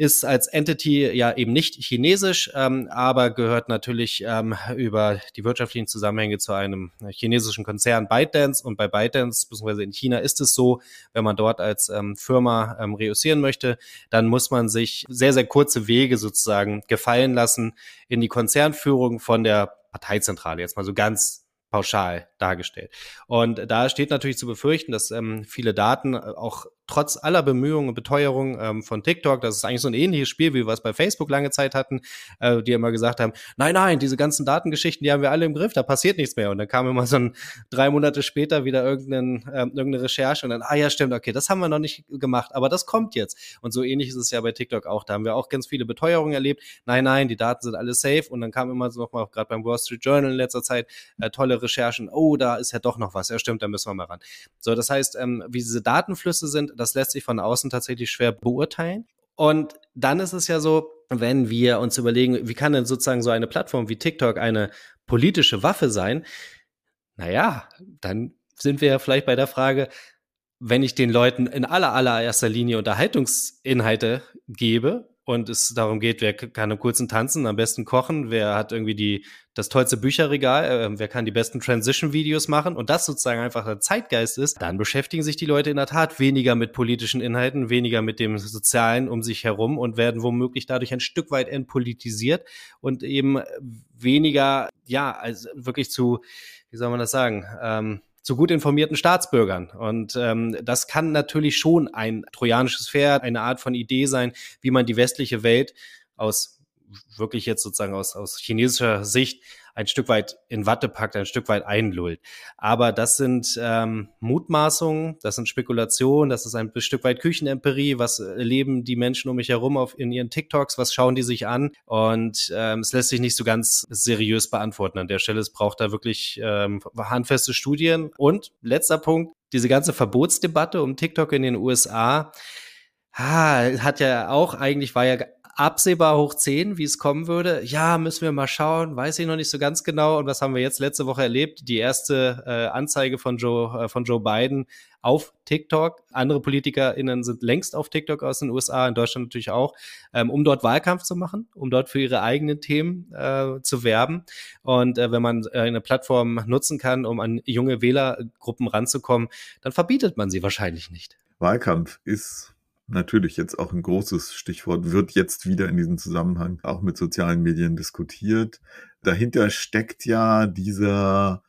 ist als Entity ja eben nicht chinesisch, ähm, aber gehört natürlich ähm, über die wirtschaftlichen Zusammenhänge zu einem chinesischen Konzern ByteDance. Und bei ByteDance, beziehungsweise in China ist es so, wenn man dort als ähm, Firma ähm, reüssieren möchte, dann muss man sich sehr, sehr kurze Wege sozusagen gefallen lassen in die Konzernführung von der Parteizentrale. Jetzt mal so ganz pauschal dargestellt. Und da steht natürlich zu befürchten, dass ähm, viele Daten auch trotz aller Bemühungen und Beteuerung ähm, von TikTok, das ist eigentlich so ein ähnliches Spiel, wie wir es bei Facebook lange Zeit hatten, äh, die immer gesagt haben, nein, nein, diese ganzen Datengeschichten, die haben wir alle im Griff, da passiert nichts mehr. Und dann kam immer so ein drei Monate später wieder irgendein, äh, irgendeine Recherche und dann, ah ja, stimmt, okay, das haben wir noch nicht gemacht, aber das kommt jetzt. Und so ähnlich ist es ja bei TikTok auch. Da haben wir auch ganz viele Beteuerungen erlebt. Nein, nein, die Daten sind alle safe. Und dann kam immer so nochmal, gerade beim Wall Street Journal in letzter Zeit, äh, tolle Recherchen. Oh, da ist ja doch noch was. Ja, stimmt, da müssen wir mal ran. So, das heißt, ähm, wie diese Datenflüsse sind, das lässt sich von außen tatsächlich schwer beurteilen. Und dann ist es ja so, wenn wir uns überlegen, wie kann denn sozusagen so eine Plattform wie TikTok eine politische Waffe sein? Naja, dann sind wir ja vielleicht bei der Frage, wenn ich den Leuten in aller allererster Linie Unterhaltungsinhalte gebe, und es darum geht, wer kann im kurzen tanzen, am besten kochen, wer hat irgendwie die, das tollste Bücherregal, äh, wer kann die besten Transition-Videos machen und das sozusagen einfach der Zeitgeist ist, dann beschäftigen sich die Leute in der Tat weniger mit politischen Inhalten, weniger mit dem Sozialen um sich herum und werden womöglich dadurch ein Stück weit entpolitisiert und eben weniger, ja, also wirklich zu, wie soll man das sagen, ähm, zu gut informierten Staatsbürgern. Und ähm, das kann natürlich schon ein trojanisches Pferd, eine Art von Idee sein, wie man die westliche Welt aus wirklich jetzt sozusagen aus, aus chinesischer Sicht ein Stück weit in Watte packt, ein Stück weit einlullt. Aber das sind ähm, Mutmaßungen, das sind Spekulationen, das ist ein Stück weit Küchenempirie. Was erleben die Menschen um mich herum auf, in ihren TikToks? Was schauen die sich an? Und ähm, es lässt sich nicht so ganz seriös beantworten an der Stelle. Es braucht da wirklich ähm, handfeste Studien. Und letzter Punkt, diese ganze Verbotsdebatte um TikTok in den USA ah, hat ja auch eigentlich war ja absehbar hoch 10, wie es kommen würde. Ja, müssen wir mal schauen, weiß ich noch nicht so ganz genau. Und was haben wir jetzt letzte Woche erlebt? Die erste äh, Anzeige von Joe, äh, von Joe Biden auf TikTok. Andere PolitikerInnen sind längst auf TikTok aus den USA, in Deutschland natürlich auch, ähm, um dort Wahlkampf zu machen, um dort für ihre eigenen Themen äh, zu werben. Und äh, wenn man äh, eine Plattform nutzen kann, um an junge Wählergruppen ranzukommen, dann verbietet man sie wahrscheinlich nicht. Wahlkampf ist natürlich jetzt auch ein großes Stichwort, wird jetzt wieder in diesem Zusammenhang auch mit sozialen Medien diskutiert. Dahinter steckt ja dieser,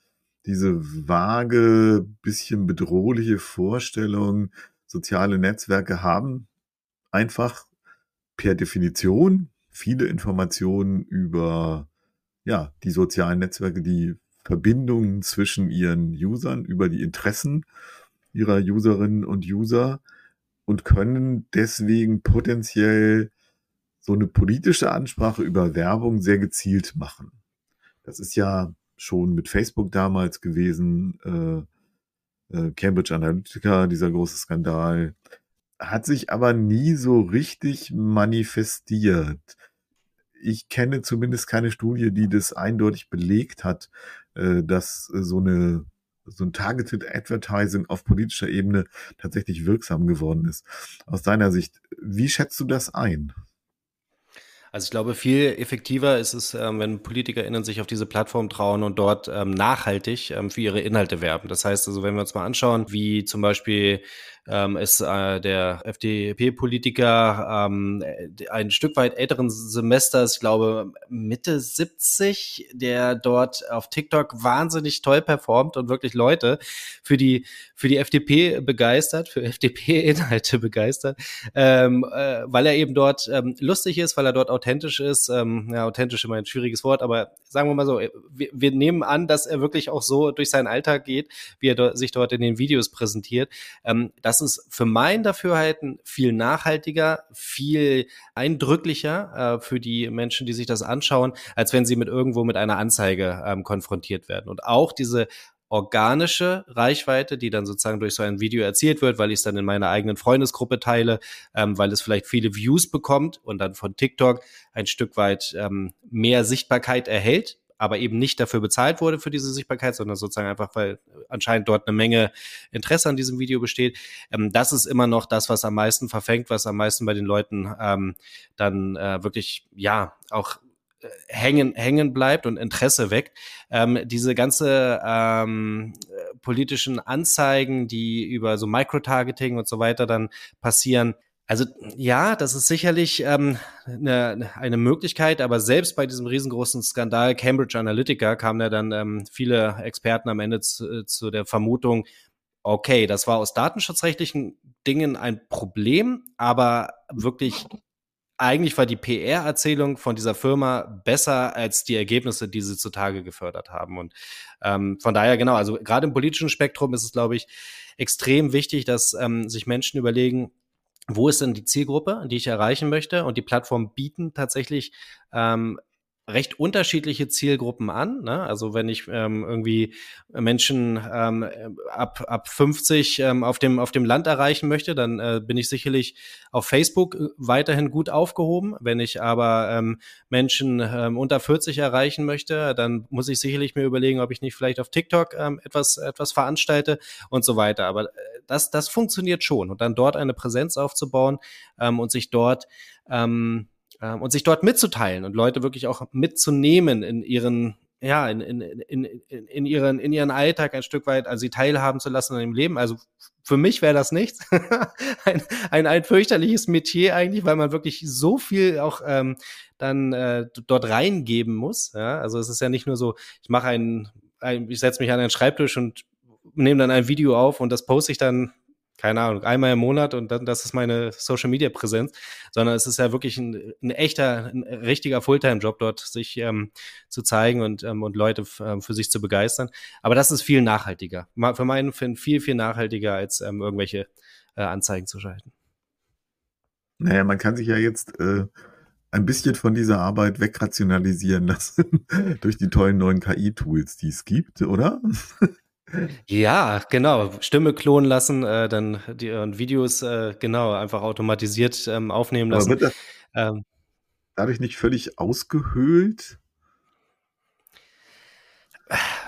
diese vage, bisschen bedrohliche Vorstellung, soziale Netzwerke haben einfach per Definition viele Informationen über ja, die sozialen Netzwerke, die Verbindungen zwischen ihren Usern, über die Interessen ihrer Userinnen und User und können deswegen potenziell so eine politische Ansprache über Werbung sehr gezielt machen. Das ist ja schon mit Facebook damals gewesen, äh, äh, Cambridge Analytica, dieser große Skandal, hat sich aber nie so richtig manifestiert. Ich kenne zumindest keine Studie, die das eindeutig belegt hat, äh, dass so eine so ein Targeted Advertising auf politischer Ebene tatsächlich wirksam geworden ist. Aus deiner Sicht, wie schätzt du das ein? Also ich glaube, viel effektiver ist es, ähm, wenn PolitikerInnen sich auf diese Plattform trauen und dort ähm, nachhaltig ähm, für ihre Inhalte werben. Das heißt also, wenn wir uns mal anschauen, wie zum Beispiel ähm, ist äh, der FDP-Politiker ähm, ein Stück weit älteren Semesters, ich glaube Mitte 70, der dort auf TikTok wahnsinnig toll performt und wirklich Leute für die für die FDP begeistert, für FDP-Inhalte begeistert, ähm, äh, weil er eben dort ähm, lustig ist, weil er dort authentisch ist. Ähm, ja, authentisch immer ein schwieriges Wort, aber sagen wir mal so, wir, wir nehmen an, dass er wirklich auch so durch seinen Alltag geht, wie er do sich dort in den Videos präsentiert. Ähm, das ist für mein Dafürhalten viel nachhaltiger, viel eindrücklicher äh, für die Menschen, die sich das anschauen, als wenn sie mit irgendwo mit einer Anzeige ähm, konfrontiert werden. Und auch diese organische Reichweite, die dann sozusagen durch so ein Video erzielt wird, weil ich es dann in meiner eigenen Freundesgruppe teile, ähm, weil es vielleicht viele Views bekommt und dann von TikTok ein Stück weit ähm, mehr Sichtbarkeit erhält aber eben nicht dafür bezahlt wurde für diese Sichtbarkeit, sondern sozusagen einfach, weil anscheinend dort eine Menge Interesse an diesem Video besteht. Ähm, das ist immer noch das, was am meisten verfängt, was am meisten bei den Leuten ähm, dann äh, wirklich, ja, auch äh, hängen, hängen bleibt und Interesse weckt. Ähm, diese ganze ähm, politischen Anzeigen, die über so Microtargeting und so weiter dann passieren, also ja, das ist sicherlich ähm, eine, eine Möglichkeit, aber selbst bei diesem riesengroßen Skandal Cambridge Analytica kamen ja dann ähm, viele Experten am Ende zu, zu der Vermutung, okay, das war aus datenschutzrechtlichen Dingen ein Problem, aber wirklich eigentlich war die PR-Erzählung von dieser Firma besser als die Ergebnisse, die sie zutage gefördert haben. Und ähm, von daher, genau, also gerade im politischen Spektrum ist es, glaube ich, extrem wichtig, dass ähm, sich Menschen überlegen, wo ist denn die Zielgruppe, die ich erreichen möchte? Und die Plattformen bieten tatsächlich ähm, recht unterschiedliche Zielgruppen an. Ne? Also wenn ich ähm, irgendwie Menschen ähm, ab, ab 50 ähm, auf, dem, auf dem Land erreichen möchte, dann äh, bin ich sicherlich auf Facebook äh, weiterhin gut aufgehoben. Wenn ich aber ähm, Menschen ähm, unter 40 erreichen möchte, dann muss ich sicherlich mir überlegen, ob ich nicht vielleicht auf TikTok ähm, etwas, etwas veranstalte und so weiter. Aber äh, das, das funktioniert schon. Und dann dort eine Präsenz aufzubauen ähm, und sich dort ähm, ähm, und sich dort mitzuteilen und Leute wirklich auch mitzunehmen in ihren ja, in, in, in, in, ihren, in ihren Alltag ein Stück weit, also sie teilhaben zu lassen an dem Leben. Also für mich wäre das nichts. ein, ein, ein fürchterliches Metier eigentlich, weil man wirklich so viel auch ähm, dann äh, dort reingeben muss. Ja? Also es ist ja nicht nur so, ich mache einen, ein, ich setze mich an einen Schreibtisch und nehme dann ein Video auf und das poste ich dann keine Ahnung, einmal im Monat und dann, das ist meine Social Media Präsenz, sondern es ist ja wirklich ein, ein echter, ein richtiger Fulltime-Job dort, sich ähm, zu zeigen und, ähm, und Leute ähm, für sich zu begeistern. Aber das ist viel nachhaltiger. Für meinen Film viel, viel nachhaltiger, als ähm, irgendwelche äh, Anzeigen zu schalten. Naja, man kann sich ja jetzt äh, ein bisschen von dieser Arbeit wegrationalisieren lassen durch die tollen neuen KI-Tools, die es gibt, oder? Ja, genau. Stimme klonen lassen, äh, dann die und Videos äh, genau einfach automatisiert ähm, aufnehmen lassen. Aber wird das ähm, dadurch nicht völlig ausgehöhlt?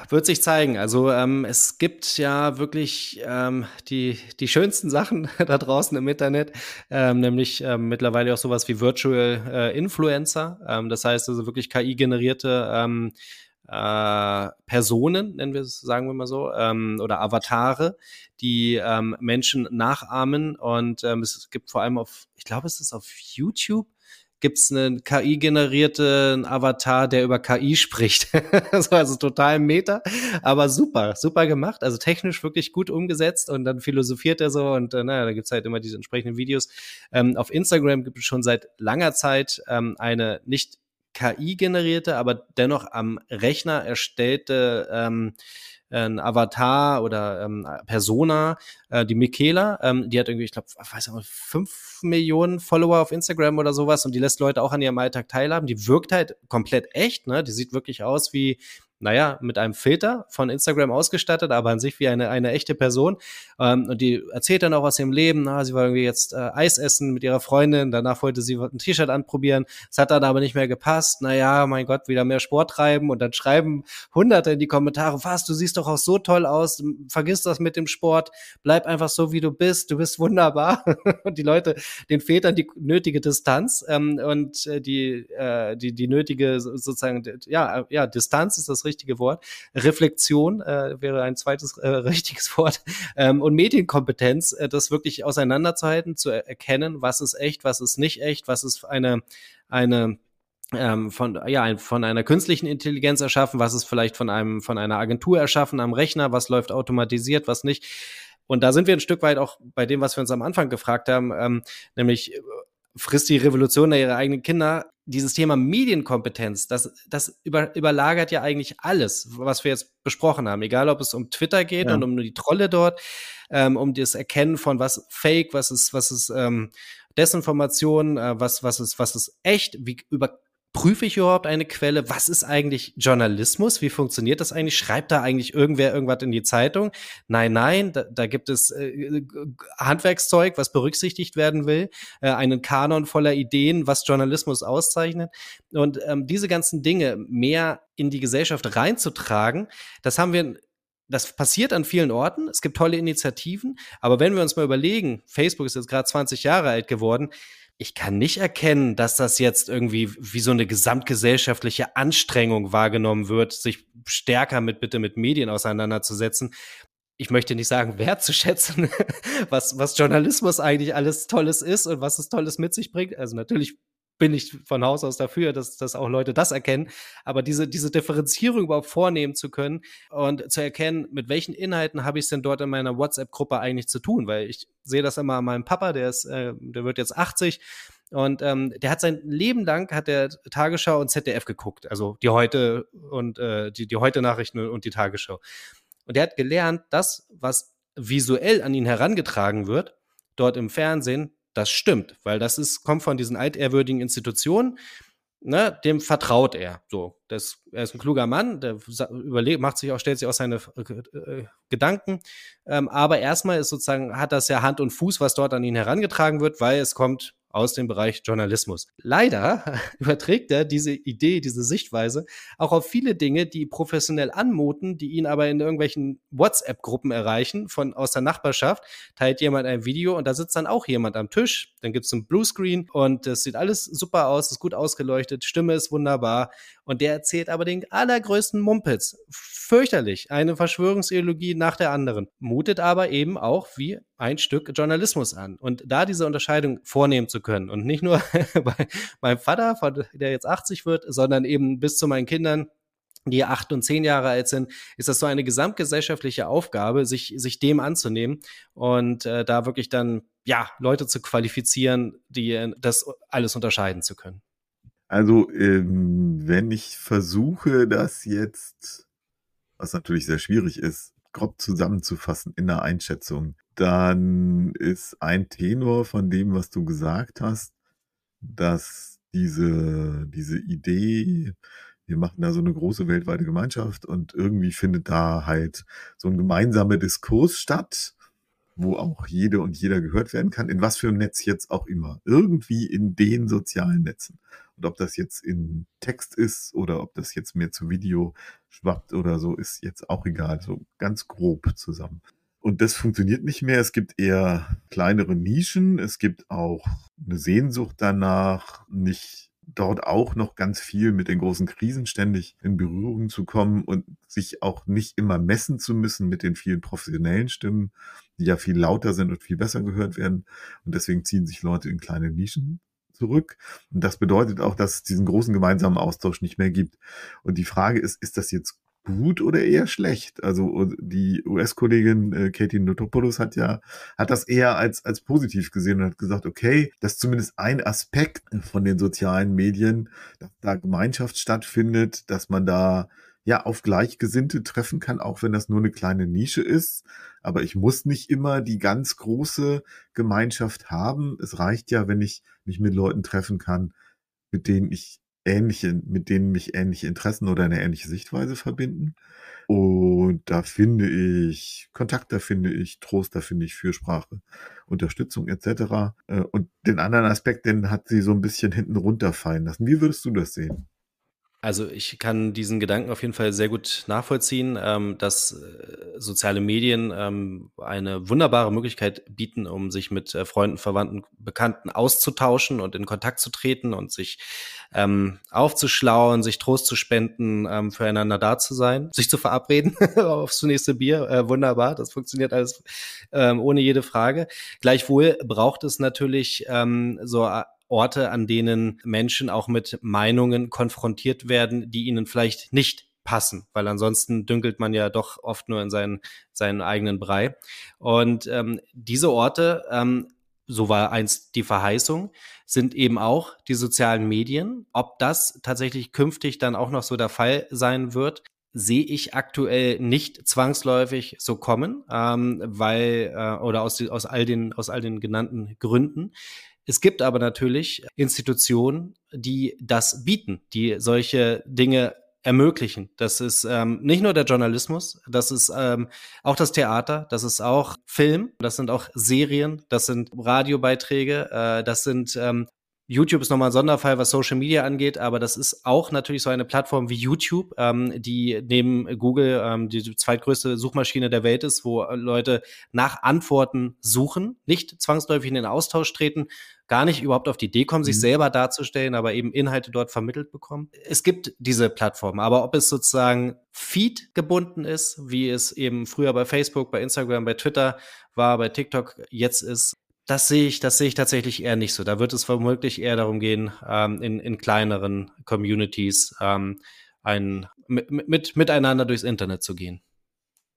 Wird sich zeigen. Also ähm, es gibt ja wirklich ähm, die, die schönsten Sachen da draußen im Internet, ähm, nämlich ähm, mittlerweile auch sowas wie Virtual äh, Influencer. Ähm, das heißt also wirklich KI-generierte ähm, äh, Personen, nennen wir es, sagen wir mal so, ähm, oder Avatare, die ähm, Menschen nachahmen. Und ähm, es gibt vor allem auf, ich glaube, es ist auf YouTube, gibt's einen KI-generierten Avatar, der über KI spricht. also total Meta, aber super, super gemacht. Also technisch wirklich gut umgesetzt und dann philosophiert er so und äh, naja, da gibt's halt immer diese entsprechenden Videos. Ähm, auf Instagram gibt es schon seit langer Zeit ähm, eine nicht KI-generierte, aber dennoch am Rechner erstellte ähm, ein Avatar oder ähm, Persona, äh, die Michaela, ähm, die hat irgendwie, ich glaube, weiß nicht, fünf Millionen Follower auf Instagram oder sowas und die lässt Leute auch an ihrem Alltag teilhaben. Die wirkt halt komplett echt, ne? Die sieht wirklich aus wie naja, mit einem Filter von Instagram ausgestattet, aber an sich wie eine, eine echte Person. Ähm, und die erzählt dann auch aus ihrem Leben. Na, sie war irgendwie jetzt äh, Eis essen mit ihrer Freundin, danach wollte sie ein T-Shirt anprobieren. Es hat dann aber nicht mehr gepasst. Naja, mein Gott, wieder mehr Sport treiben. Und dann schreiben Hunderte in die Kommentare, was, du siehst doch auch so toll aus, vergiss das mit dem Sport, bleib einfach so, wie du bist, du bist wunderbar. und die Leute, denen fehlt dann die nötige Distanz ähm, und äh, die, äh, die, die nötige sozusagen, ja, ja, Distanz ist das richtige richtige Wort. Reflexion äh, wäre ein zweites äh, richtiges Wort. Ähm, und Medienkompetenz, äh, das wirklich auseinanderzuhalten, zu erkennen, was ist echt, was ist nicht echt, was ist eine, eine ähm, von ja von einer künstlichen Intelligenz erschaffen, was ist vielleicht von einem von einer Agentur erschaffen am Rechner, was läuft automatisiert, was nicht. Und da sind wir ein Stück weit auch bei dem, was wir uns am Anfang gefragt haben, ähm, nämlich frisst die Revolution ihre eigenen Kinder. Dieses Thema Medienkompetenz, das, das über, überlagert ja eigentlich alles, was wir jetzt besprochen haben. Egal, ob es um Twitter geht ja. und um die Trolle dort, ähm, um das Erkennen von was Fake, was ist, was ist ähm, Desinformation, äh, was, was ist, was ist echt, wie über prüfe ich überhaupt eine Quelle? Was ist eigentlich Journalismus? Wie funktioniert das eigentlich? Schreibt da eigentlich irgendwer irgendwas in die Zeitung? Nein, nein, da, da gibt es äh, Handwerkszeug, was berücksichtigt werden will, äh, einen Kanon voller Ideen, was Journalismus auszeichnet. Und ähm, diese ganzen Dinge mehr in die Gesellschaft reinzutragen, das haben wir das passiert an vielen Orten. Es gibt tolle Initiativen. Aber wenn wir uns mal überlegen, Facebook ist jetzt gerade 20 Jahre alt geworden, ich kann nicht erkennen, dass das jetzt irgendwie wie so eine gesamtgesellschaftliche Anstrengung wahrgenommen wird, sich stärker mit bitte mit Medien auseinanderzusetzen. Ich möchte nicht sagen, wertzuschätzen, was, was Journalismus eigentlich alles Tolles ist und was es Tolles mit sich bringt. Also natürlich bin ich von Haus aus dafür, dass, dass auch Leute das erkennen. Aber diese, diese Differenzierung überhaupt vornehmen zu können und zu erkennen, mit welchen Inhalten habe ich es denn dort in meiner WhatsApp-Gruppe eigentlich zu tun? Weil ich sehe das immer an meinem Papa, der ist, äh, der wird jetzt 80 und ähm, der hat sein Leben lang hat der Tagesschau und ZDF geguckt, also die heute und äh, die, die heute Nachrichten und die Tagesschau. Und der hat gelernt, das, was visuell an ihn herangetragen wird, dort im Fernsehen, das stimmt, weil das ist, kommt von diesen altehrwürdigen Institutionen, ne, dem vertraut er. So, das, er ist ein kluger Mann, der überlegt, macht sich auch, stellt sich auch seine äh, äh, Gedanken. Ähm, aber erstmal ist sozusagen, hat das ja Hand und Fuß, was dort an ihn herangetragen wird, weil es kommt aus dem Bereich Journalismus. Leider überträgt er diese Idee, diese Sichtweise auch auf viele Dinge, die professionell anmuten, die ihn aber in irgendwelchen WhatsApp-Gruppen erreichen von aus der Nachbarschaft. Teilt jemand ein Video und da sitzt dann auch jemand am Tisch. Dann gibt es einen Bluescreen und es sieht alles super aus, ist gut ausgeleuchtet, Stimme ist wunderbar und der erzählt aber den allergrößten Mumpitz. Fürchterlich. Eine Verschwörungsideologie nach der anderen. Mutet aber eben auch wie ein Stück Journalismus an. Und da diese Unterscheidung vornehmen zu können und nicht nur bei meinem Vater, der jetzt 80 wird, sondern eben bis zu meinen Kindern, die acht und zehn Jahre alt sind, ist das so eine gesamtgesellschaftliche Aufgabe, sich, sich dem anzunehmen und äh, da wirklich dann, ja, Leute zu qualifizieren, die äh, das alles unterscheiden zu können. Also, ähm, wenn ich versuche, das jetzt, was natürlich sehr schwierig ist, grob zusammenzufassen in der Einschätzung, dann ist ein Tenor von dem, was du gesagt hast, dass diese, diese Idee, wir machen da so eine große weltweite Gemeinschaft und irgendwie findet da halt so ein gemeinsamer Diskurs statt, wo auch jede und jeder gehört werden kann, in was für einem Netz jetzt auch immer. Irgendwie in den sozialen Netzen. Und ob das jetzt in Text ist oder ob das jetzt mehr zu Video schwappt oder so, ist jetzt auch egal. So ganz grob zusammen. Und das funktioniert nicht mehr. Es gibt eher kleinere Nischen. Es gibt auch eine Sehnsucht danach, nicht dort auch noch ganz viel mit den großen Krisen ständig in Berührung zu kommen und sich auch nicht immer messen zu müssen mit den vielen professionellen Stimmen, die ja viel lauter sind und viel besser gehört werden. Und deswegen ziehen sich Leute in kleine Nischen zurück. Und das bedeutet auch, dass es diesen großen gemeinsamen Austausch nicht mehr gibt. Und die Frage ist, ist das jetzt gut oder eher schlecht? Also die US-Kollegin äh, Katie Notopoulos hat ja, hat das eher als, als positiv gesehen und hat gesagt, okay, das ist zumindest ein Aspekt von den sozialen Medien, dass da Gemeinschaft stattfindet, dass man da ja auf Gleichgesinnte treffen kann, auch wenn das nur eine kleine Nische ist. Aber ich muss nicht immer die ganz große Gemeinschaft haben. Es reicht ja, wenn ich mich mit Leuten treffen kann, mit denen ich ähnliche, mit denen mich ähnliche Interessen oder eine ähnliche Sichtweise verbinden. Und da finde ich Kontakt, da finde ich Trost, da finde ich Fürsprache, Unterstützung etc. Äh, und den anderen Aspekt, den hat sie so ein bisschen hinten runterfallen lassen. Wie würdest du das sehen? Also ich kann diesen Gedanken auf jeden Fall sehr gut nachvollziehen, ähm, dass äh, soziale Medien ähm, eine wunderbare Möglichkeit bieten, um sich mit äh, Freunden, Verwandten, Bekannten auszutauschen und in Kontakt zu treten und sich ähm, aufzuschlauen, sich Trost zu spenden, ähm, füreinander da zu sein, sich zu verabreden aufs nächste Bier. Äh, wunderbar, das funktioniert alles ähm, ohne jede Frage. Gleichwohl braucht es natürlich ähm, so Orte, an denen Menschen auch mit Meinungen konfrontiert werden, die ihnen vielleicht nicht passen, weil ansonsten dünkelt man ja doch oft nur in seinen, seinen eigenen Brei. Und ähm, diese Orte, ähm, so war einst die Verheißung, sind eben auch die sozialen Medien. Ob das tatsächlich künftig dann auch noch so der Fall sein wird, sehe ich aktuell nicht zwangsläufig so kommen, ähm, weil äh, oder aus, aus all den aus all den genannten Gründen. Es gibt aber natürlich Institutionen, die das bieten, die solche Dinge ermöglichen. Das ist ähm, nicht nur der Journalismus, das ist ähm, auch das Theater, das ist auch Film, das sind auch Serien, das sind Radiobeiträge, äh, das sind ähm, YouTube ist nochmal ein Sonderfall, was Social Media angeht, aber das ist auch natürlich so eine Plattform wie YouTube, ähm, die neben Google ähm, die zweitgrößte Suchmaschine der Welt ist, wo Leute nach Antworten suchen, nicht zwangsläufig in den Austausch treten, gar nicht überhaupt auf die Idee kommen, sich mhm. selber darzustellen, aber eben Inhalte dort vermittelt bekommen. Es gibt diese Plattform, aber ob es sozusagen Feed gebunden ist, wie es eben früher bei Facebook, bei Instagram, bei Twitter war, bei TikTok jetzt ist, das sehe ich, das sehe ich tatsächlich eher nicht so. Da wird es womöglich eher darum gehen, ähm, in, in kleineren Communities ähm, ein, mit, mit, miteinander durchs Internet zu gehen.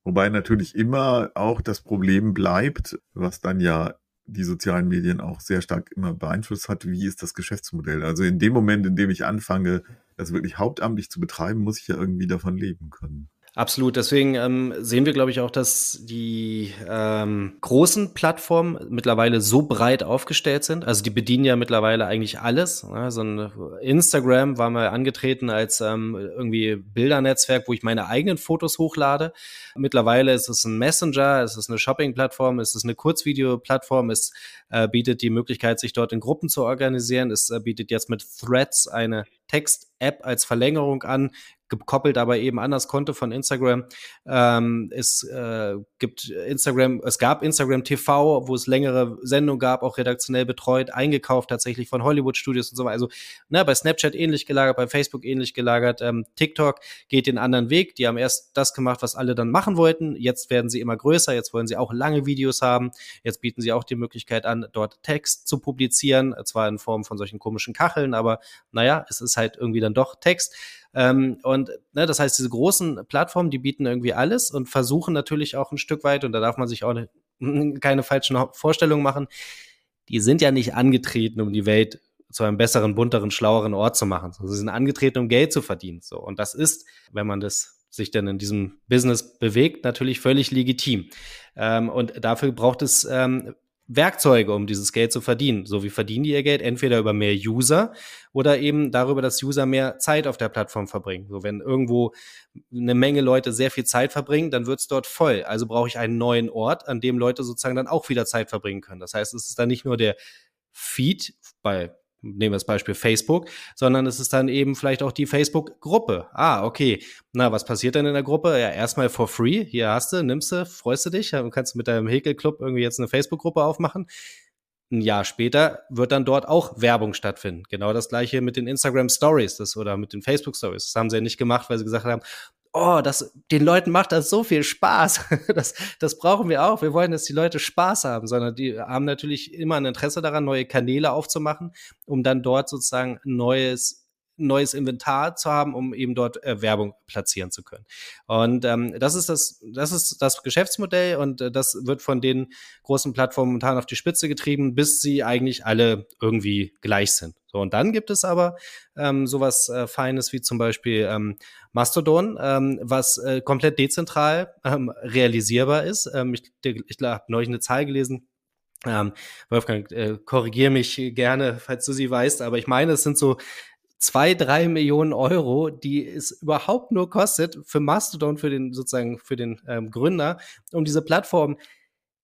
Wobei natürlich immer auch das Problem bleibt, was dann ja die sozialen Medien auch sehr stark immer beeinflusst hat, wie ist das Geschäftsmodell? Also in dem Moment, in dem ich anfange, das wirklich hauptamtlich zu betreiben, muss ich ja irgendwie davon leben können. Absolut. Deswegen ähm, sehen wir, glaube ich, auch, dass die ähm, großen Plattformen mittlerweile so breit aufgestellt sind. Also die bedienen ja mittlerweile eigentlich alles. So ein Instagram war mal angetreten als ähm, irgendwie Bildernetzwerk, wo ich meine eigenen Fotos hochlade. Mittlerweile ist es ein Messenger, es ist eine Shopping-Plattform, es ist eine Kurzvideo-Plattform, es äh, bietet die Möglichkeit, sich dort in Gruppen zu organisieren. Es äh, bietet jetzt mit Threads eine Text-App als Verlängerung an, gekoppelt aber eben an das Konto von Instagram. Ähm, es äh, gibt Instagram, es gab Instagram TV, wo es längere Sendungen gab, auch redaktionell betreut, eingekauft tatsächlich von Hollywood Studios und so weiter. Also ne, bei Snapchat ähnlich gelagert, bei Facebook ähnlich gelagert. Ähm, TikTok geht den anderen Weg. Die haben erst das gemacht, was alle dann machen wollten. Jetzt werden sie immer größer. Jetzt wollen sie auch lange Videos haben. Jetzt bieten sie auch die Möglichkeit an, dort Text zu publizieren, zwar in Form von solchen komischen Kacheln, aber naja, es ist halt irgendwie dann doch Text. Ähm, und ne, das heißt, diese großen Plattformen, die bieten irgendwie alles und versuchen natürlich auch ein Stück weit, und da darf man sich auch ne, keine falschen Vorstellungen machen, die sind ja nicht angetreten, um die Welt zu einem besseren, bunteren, schlaueren Ort zu machen. Sie sind angetreten, um Geld zu verdienen. So. Und das ist, wenn man das sich dann in diesem Business bewegt, natürlich völlig legitim. Ähm, und dafür braucht es ähm, Werkzeuge, um dieses Geld zu verdienen. So wie verdienen die ihr Geld? Entweder über mehr User oder eben darüber, dass User mehr Zeit auf der Plattform verbringen. So wenn irgendwo eine Menge Leute sehr viel Zeit verbringen, dann wird es dort voll. Also brauche ich einen neuen Ort, an dem Leute sozusagen dann auch wieder Zeit verbringen können. Das heißt, es ist dann nicht nur der Feed bei nehmen wir das Beispiel Facebook, sondern es ist dann eben vielleicht auch die Facebook-Gruppe. Ah, okay. Na, was passiert denn in der Gruppe? Ja, erstmal for free. Hier hast du, nimmst du, freust du dich, dann kannst du mit deinem Häkelclub irgendwie jetzt eine Facebook-Gruppe aufmachen. Ein Jahr später wird dann dort auch Werbung stattfinden. Genau das gleiche mit den Instagram Stories das, oder mit den Facebook Stories. Das haben sie ja nicht gemacht, weil sie gesagt haben, oh, das, den Leuten macht das so viel Spaß. Das, das brauchen wir auch. Wir wollen, dass die Leute Spaß haben, sondern die haben natürlich immer ein Interesse daran, neue Kanäle aufzumachen, um dann dort sozusagen neues neues Inventar zu haben, um eben dort äh, Werbung platzieren zu können. Und ähm, das ist das, das ist das Geschäftsmodell und äh, das wird von den großen Plattformen momentan auf die Spitze getrieben, bis sie eigentlich alle irgendwie gleich sind. So und dann gibt es aber ähm, sowas äh, Feines wie zum Beispiel ähm, Mastodon, ähm, was äh, komplett dezentral ähm, realisierbar ist. Ähm, ich ich habe neulich eine Zahl gelesen. Ähm, Wolfgang, äh, korrigier mich gerne, falls du sie weißt, aber ich meine, es sind so zwei, drei Millionen Euro, die es überhaupt nur kostet für Mastodon, für den sozusagen für den ähm, Gründer, um diese Plattform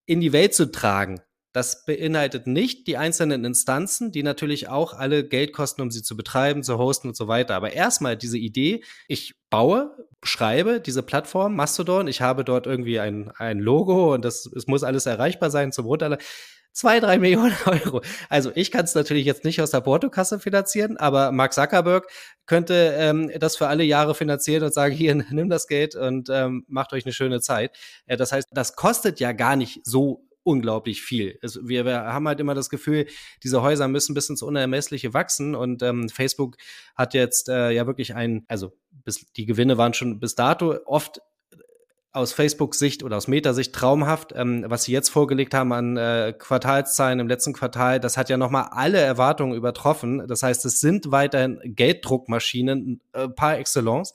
in die Welt zu tragen. Das beinhaltet nicht die einzelnen Instanzen, die natürlich auch alle Geld kosten, um sie zu betreiben, zu hosten und so weiter. Aber erstmal diese Idee, ich baue, schreibe diese Plattform Mastodon, ich habe dort irgendwie ein, ein Logo und das, es muss alles erreichbar sein zum Runterladen zwei, drei Millionen Euro. Also ich kann es natürlich jetzt nicht aus der Portokasse finanzieren, aber Mark Zuckerberg könnte ähm, das für alle Jahre finanzieren und sagen, hier, nimm das Geld und ähm, macht euch eine schöne Zeit. Äh, das heißt, das kostet ja gar nicht so unglaublich viel. Also wir, wir haben halt immer das Gefühl, diese Häuser müssen bis ins Unermessliche wachsen und ähm, Facebook hat jetzt äh, ja wirklich ein, also bis, die Gewinne waren schon bis dato oft aus Facebook-Sicht oder aus Meta-Sicht traumhaft. Ähm, was sie jetzt vorgelegt haben an äh, Quartalszahlen im letzten Quartal, das hat ja nochmal alle Erwartungen übertroffen. Das heißt, es sind weiterhin Gelddruckmaschinen äh, par excellence.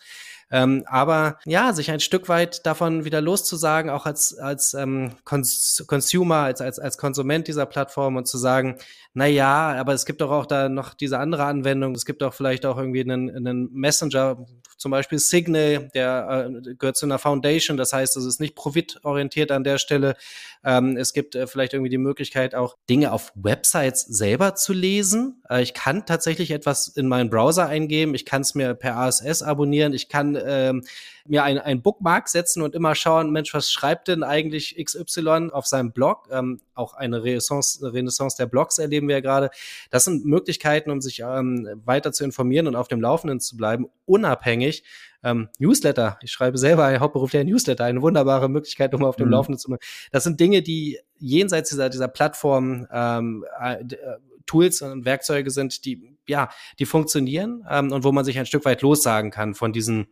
Ähm, aber ja, sich ein Stück weit davon wieder loszusagen, auch als, als ähm, Cons Consumer, als, als, als Konsument dieser Plattform und zu sagen, na ja, aber es gibt doch auch da noch diese andere Anwendung. Es gibt auch vielleicht auch irgendwie einen, einen Messenger, zum Beispiel Signal, der äh, gehört zu einer Foundation, das heißt, es ist nicht profitorientiert an der Stelle. Ähm, es gibt äh, vielleicht irgendwie die Möglichkeit, auch Dinge auf Websites selber zu lesen. Äh, ich kann tatsächlich etwas in meinen Browser eingeben, ich kann es mir per ASS abonnieren, ich kann ähm, mir ein, ein Bookmark setzen und immer schauen, Mensch, was schreibt denn eigentlich XY auf seinem Blog? Ähm, auch eine Renaissance, Renaissance der Blogs erleben wir ja gerade. Das sind Möglichkeiten, um sich ähm, weiter zu informieren und auf dem Laufenden zu bleiben, unabhängig. Ähm, Newsletter, ich schreibe selber ein hauptberuflicher Newsletter, eine wunderbare Möglichkeit, um auf dem mhm. Laufenden zu bleiben. Das sind Dinge, die jenseits dieser, dieser Plattform ähm, äh, äh, Tools und Werkzeuge sind, die ja, die funktionieren ähm, und wo man sich ein Stück weit lossagen kann von diesen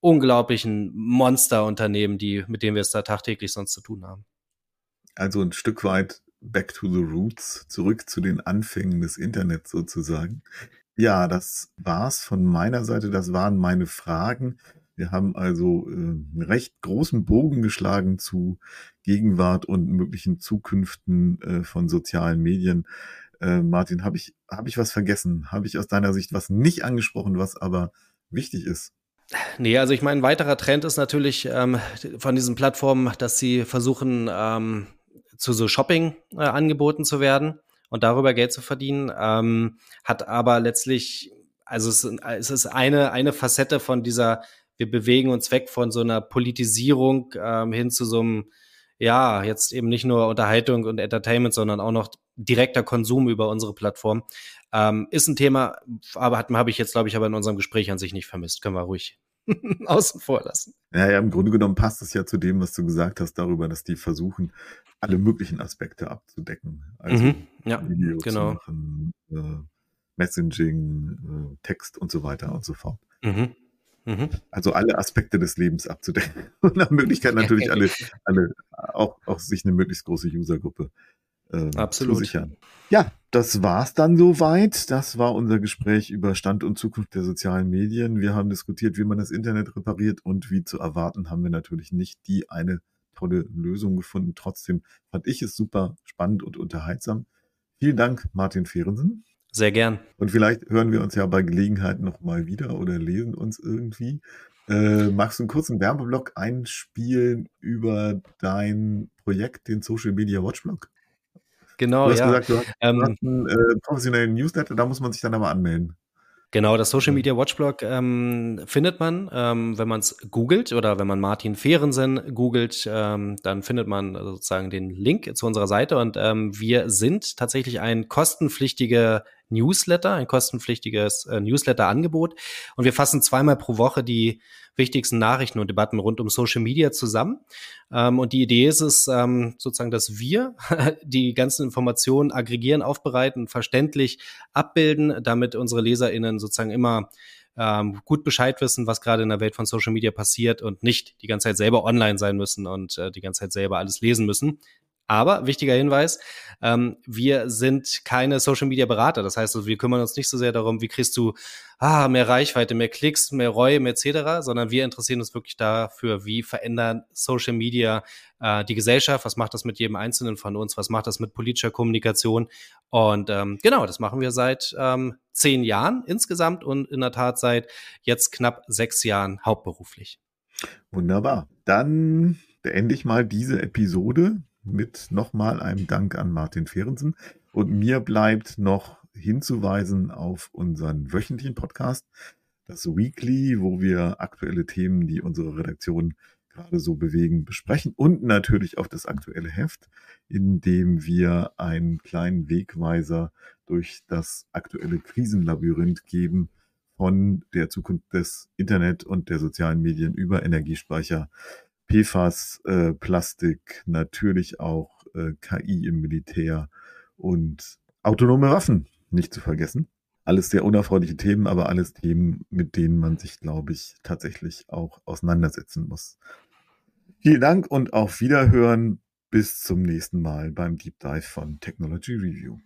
unglaublichen Monsterunternehmen, die, mit denen wir es da tagtäglich sonst zu tun haben. Also ein Stück weit back to the roots, zurück zu den Anfängen des Internets sozusagen. Ja, das war's von meiner Seite. Das waren meine Fragen. Wir haben also äh, einen recht großen Bogen geschlagen zu Gegenwart und möglichen Zukünften äh, von sozialen Medien. Äh, Martin, habe ich, hab ich was vergessen? Habe ich aus deiner Sicht was nicht angesprochen, was aber wichtig ist? Nee, also ich meine, ein weiterer Trend ist natürlich ähm, von diesen Plattformen, dass sie versuchen, ähm, zu so Shopping-Angeboten äh, zu werden und darüber Geld zu verdienen, ähm, hat aber letztlich, also es, es, ist eine, eine Facette von dieser, wir bewegen uns weg von so einer Politisierung ähm, hin zu so einem, ja, jetzt eben nicht nur Unterhaltung und Entertainment, sondern auch noch direkter Konsum über unsere Plattform. Ähm, ist ein Thema, aber habe ich jetzt, glaube ich, aber in unserem Gespräch an sich nicht vermisst. Können wir ruhig außen vor lassen. Ja, ja, im Grunde genommen passt es ja zu dem, was du gesagt hast darüber, dass die versuchen, alle möglichen Aspekte abzudecken. Also mhm, ja, Video genau. zu machen, äh, Messaging, äh, Text und so weiter und so fort. Mhm. Mhm. Also alle Aspekte des Lebens abzudecken und nach Möglichkeit natürlich alle, alle auch, auch sich eine möglichst große Usergruppe äh, Absolut. zu sichern. Ja, das war's dann soweit. Das war unser Gespräch über Stand und Zukunft der sozialen Medien. Wir haben diskutiert, wie man das Internet repariert und wie zu erwarten haben wir natürlich nicht die eine tolle Lösung gefunden. Trotzdem fand ich es super spannend und unterhaltsam. Vielen Dank, Martin Fehrensen. Sehr gern. Und vielleicht hören wir uns ja bei Gelegenheit nochmal wieder oder lesen uns irgendwie. Äh, magst du einen kurzen Werbeblock einspielen über dein Projekt, den Social Media Watch Blog? Genau, du hast ja. gesagt, du hast, ähm, einen äh, professionellen Newsletter, da muss man sich dann aber anmelden. Genau, das Social Media Watchblog ähm, findet man, ähm, wenn man es googelt oder wenn man Martin Fehrensen googelt, ähm, dann findet man sozusagen den Link zu unserer Seite und ähm, wir sind tatsächlich ein kostenpflichtiger Newsletter, ein kostenpflichtiges äh, Newsletter-Angebot. Und wir fassen zweimal pro Woche die wichtigsten Nachrichten und Debatten rund um Social Media zusammen. Ähm, und die Idee ist es ähm, sozusagen, dass wir die ganzen Informationen aggregieren, aufbereiten, verständlich abbilden, damit unsere LeserInnen sozusagen immer ähm, gut Bescheid wissen, was gerade in der Welt von Social Media passiert und nicht die ganze Zeit selber online sein müssen und äh, die ganze Zeit selber alles lesen müssen. Aber wichtiger Hinweis, ähm, wir sind keine Social Media Berater. Das heißt, also, wir kümmern uns nicht so sehr darum, wie kriegst du ah, mehr Reichweite, mehr Klicks, mehr Reue, mehr etc., sondern wir interessieren uns wirklich dafür, wie verändern Social Media äh, die Gesellschaft, was macht das mit jedem Einzelnen von uns, was macht das mit politischer Kommunikation. Und ähm, genau, das machen wir seit ähm, zehn Jahren insgesamt und in der Tat seit jetzt knapp sechs Jahren hauptberuflich. Wunderbar. Dann beende ich mal diese Episode mit nochmal einem Dank an Martin Fehrensen. Und mir bleibt noch hinzuweisen auf unseren wöchentlichen Podcast, das Weekly, wo wir aktuelle Themen, die unsere Redaktion gerade so bewegen, besprechen und natürlich auf das aktuelle Heft, in dem wir einen kleinen Wegweiser durch das aktuelle Krisenlabyrinth geben von der Zukunft des Internet und der sozialen Medien über Energiespeicher PFAS, äh, Plastik, natürlich auch äh, KI im Militär und autonome Waffen, nicht zu vergessen. Alles sehr unerfreuliche Themen, aber alles Themen, mit denen man sich, glaube ich, tatsächlich auch auseinandersetzen muss. Vielen Dank und auf Wiederhören. Bis zum nächsten Mal beim Deep Dive von Technology Review.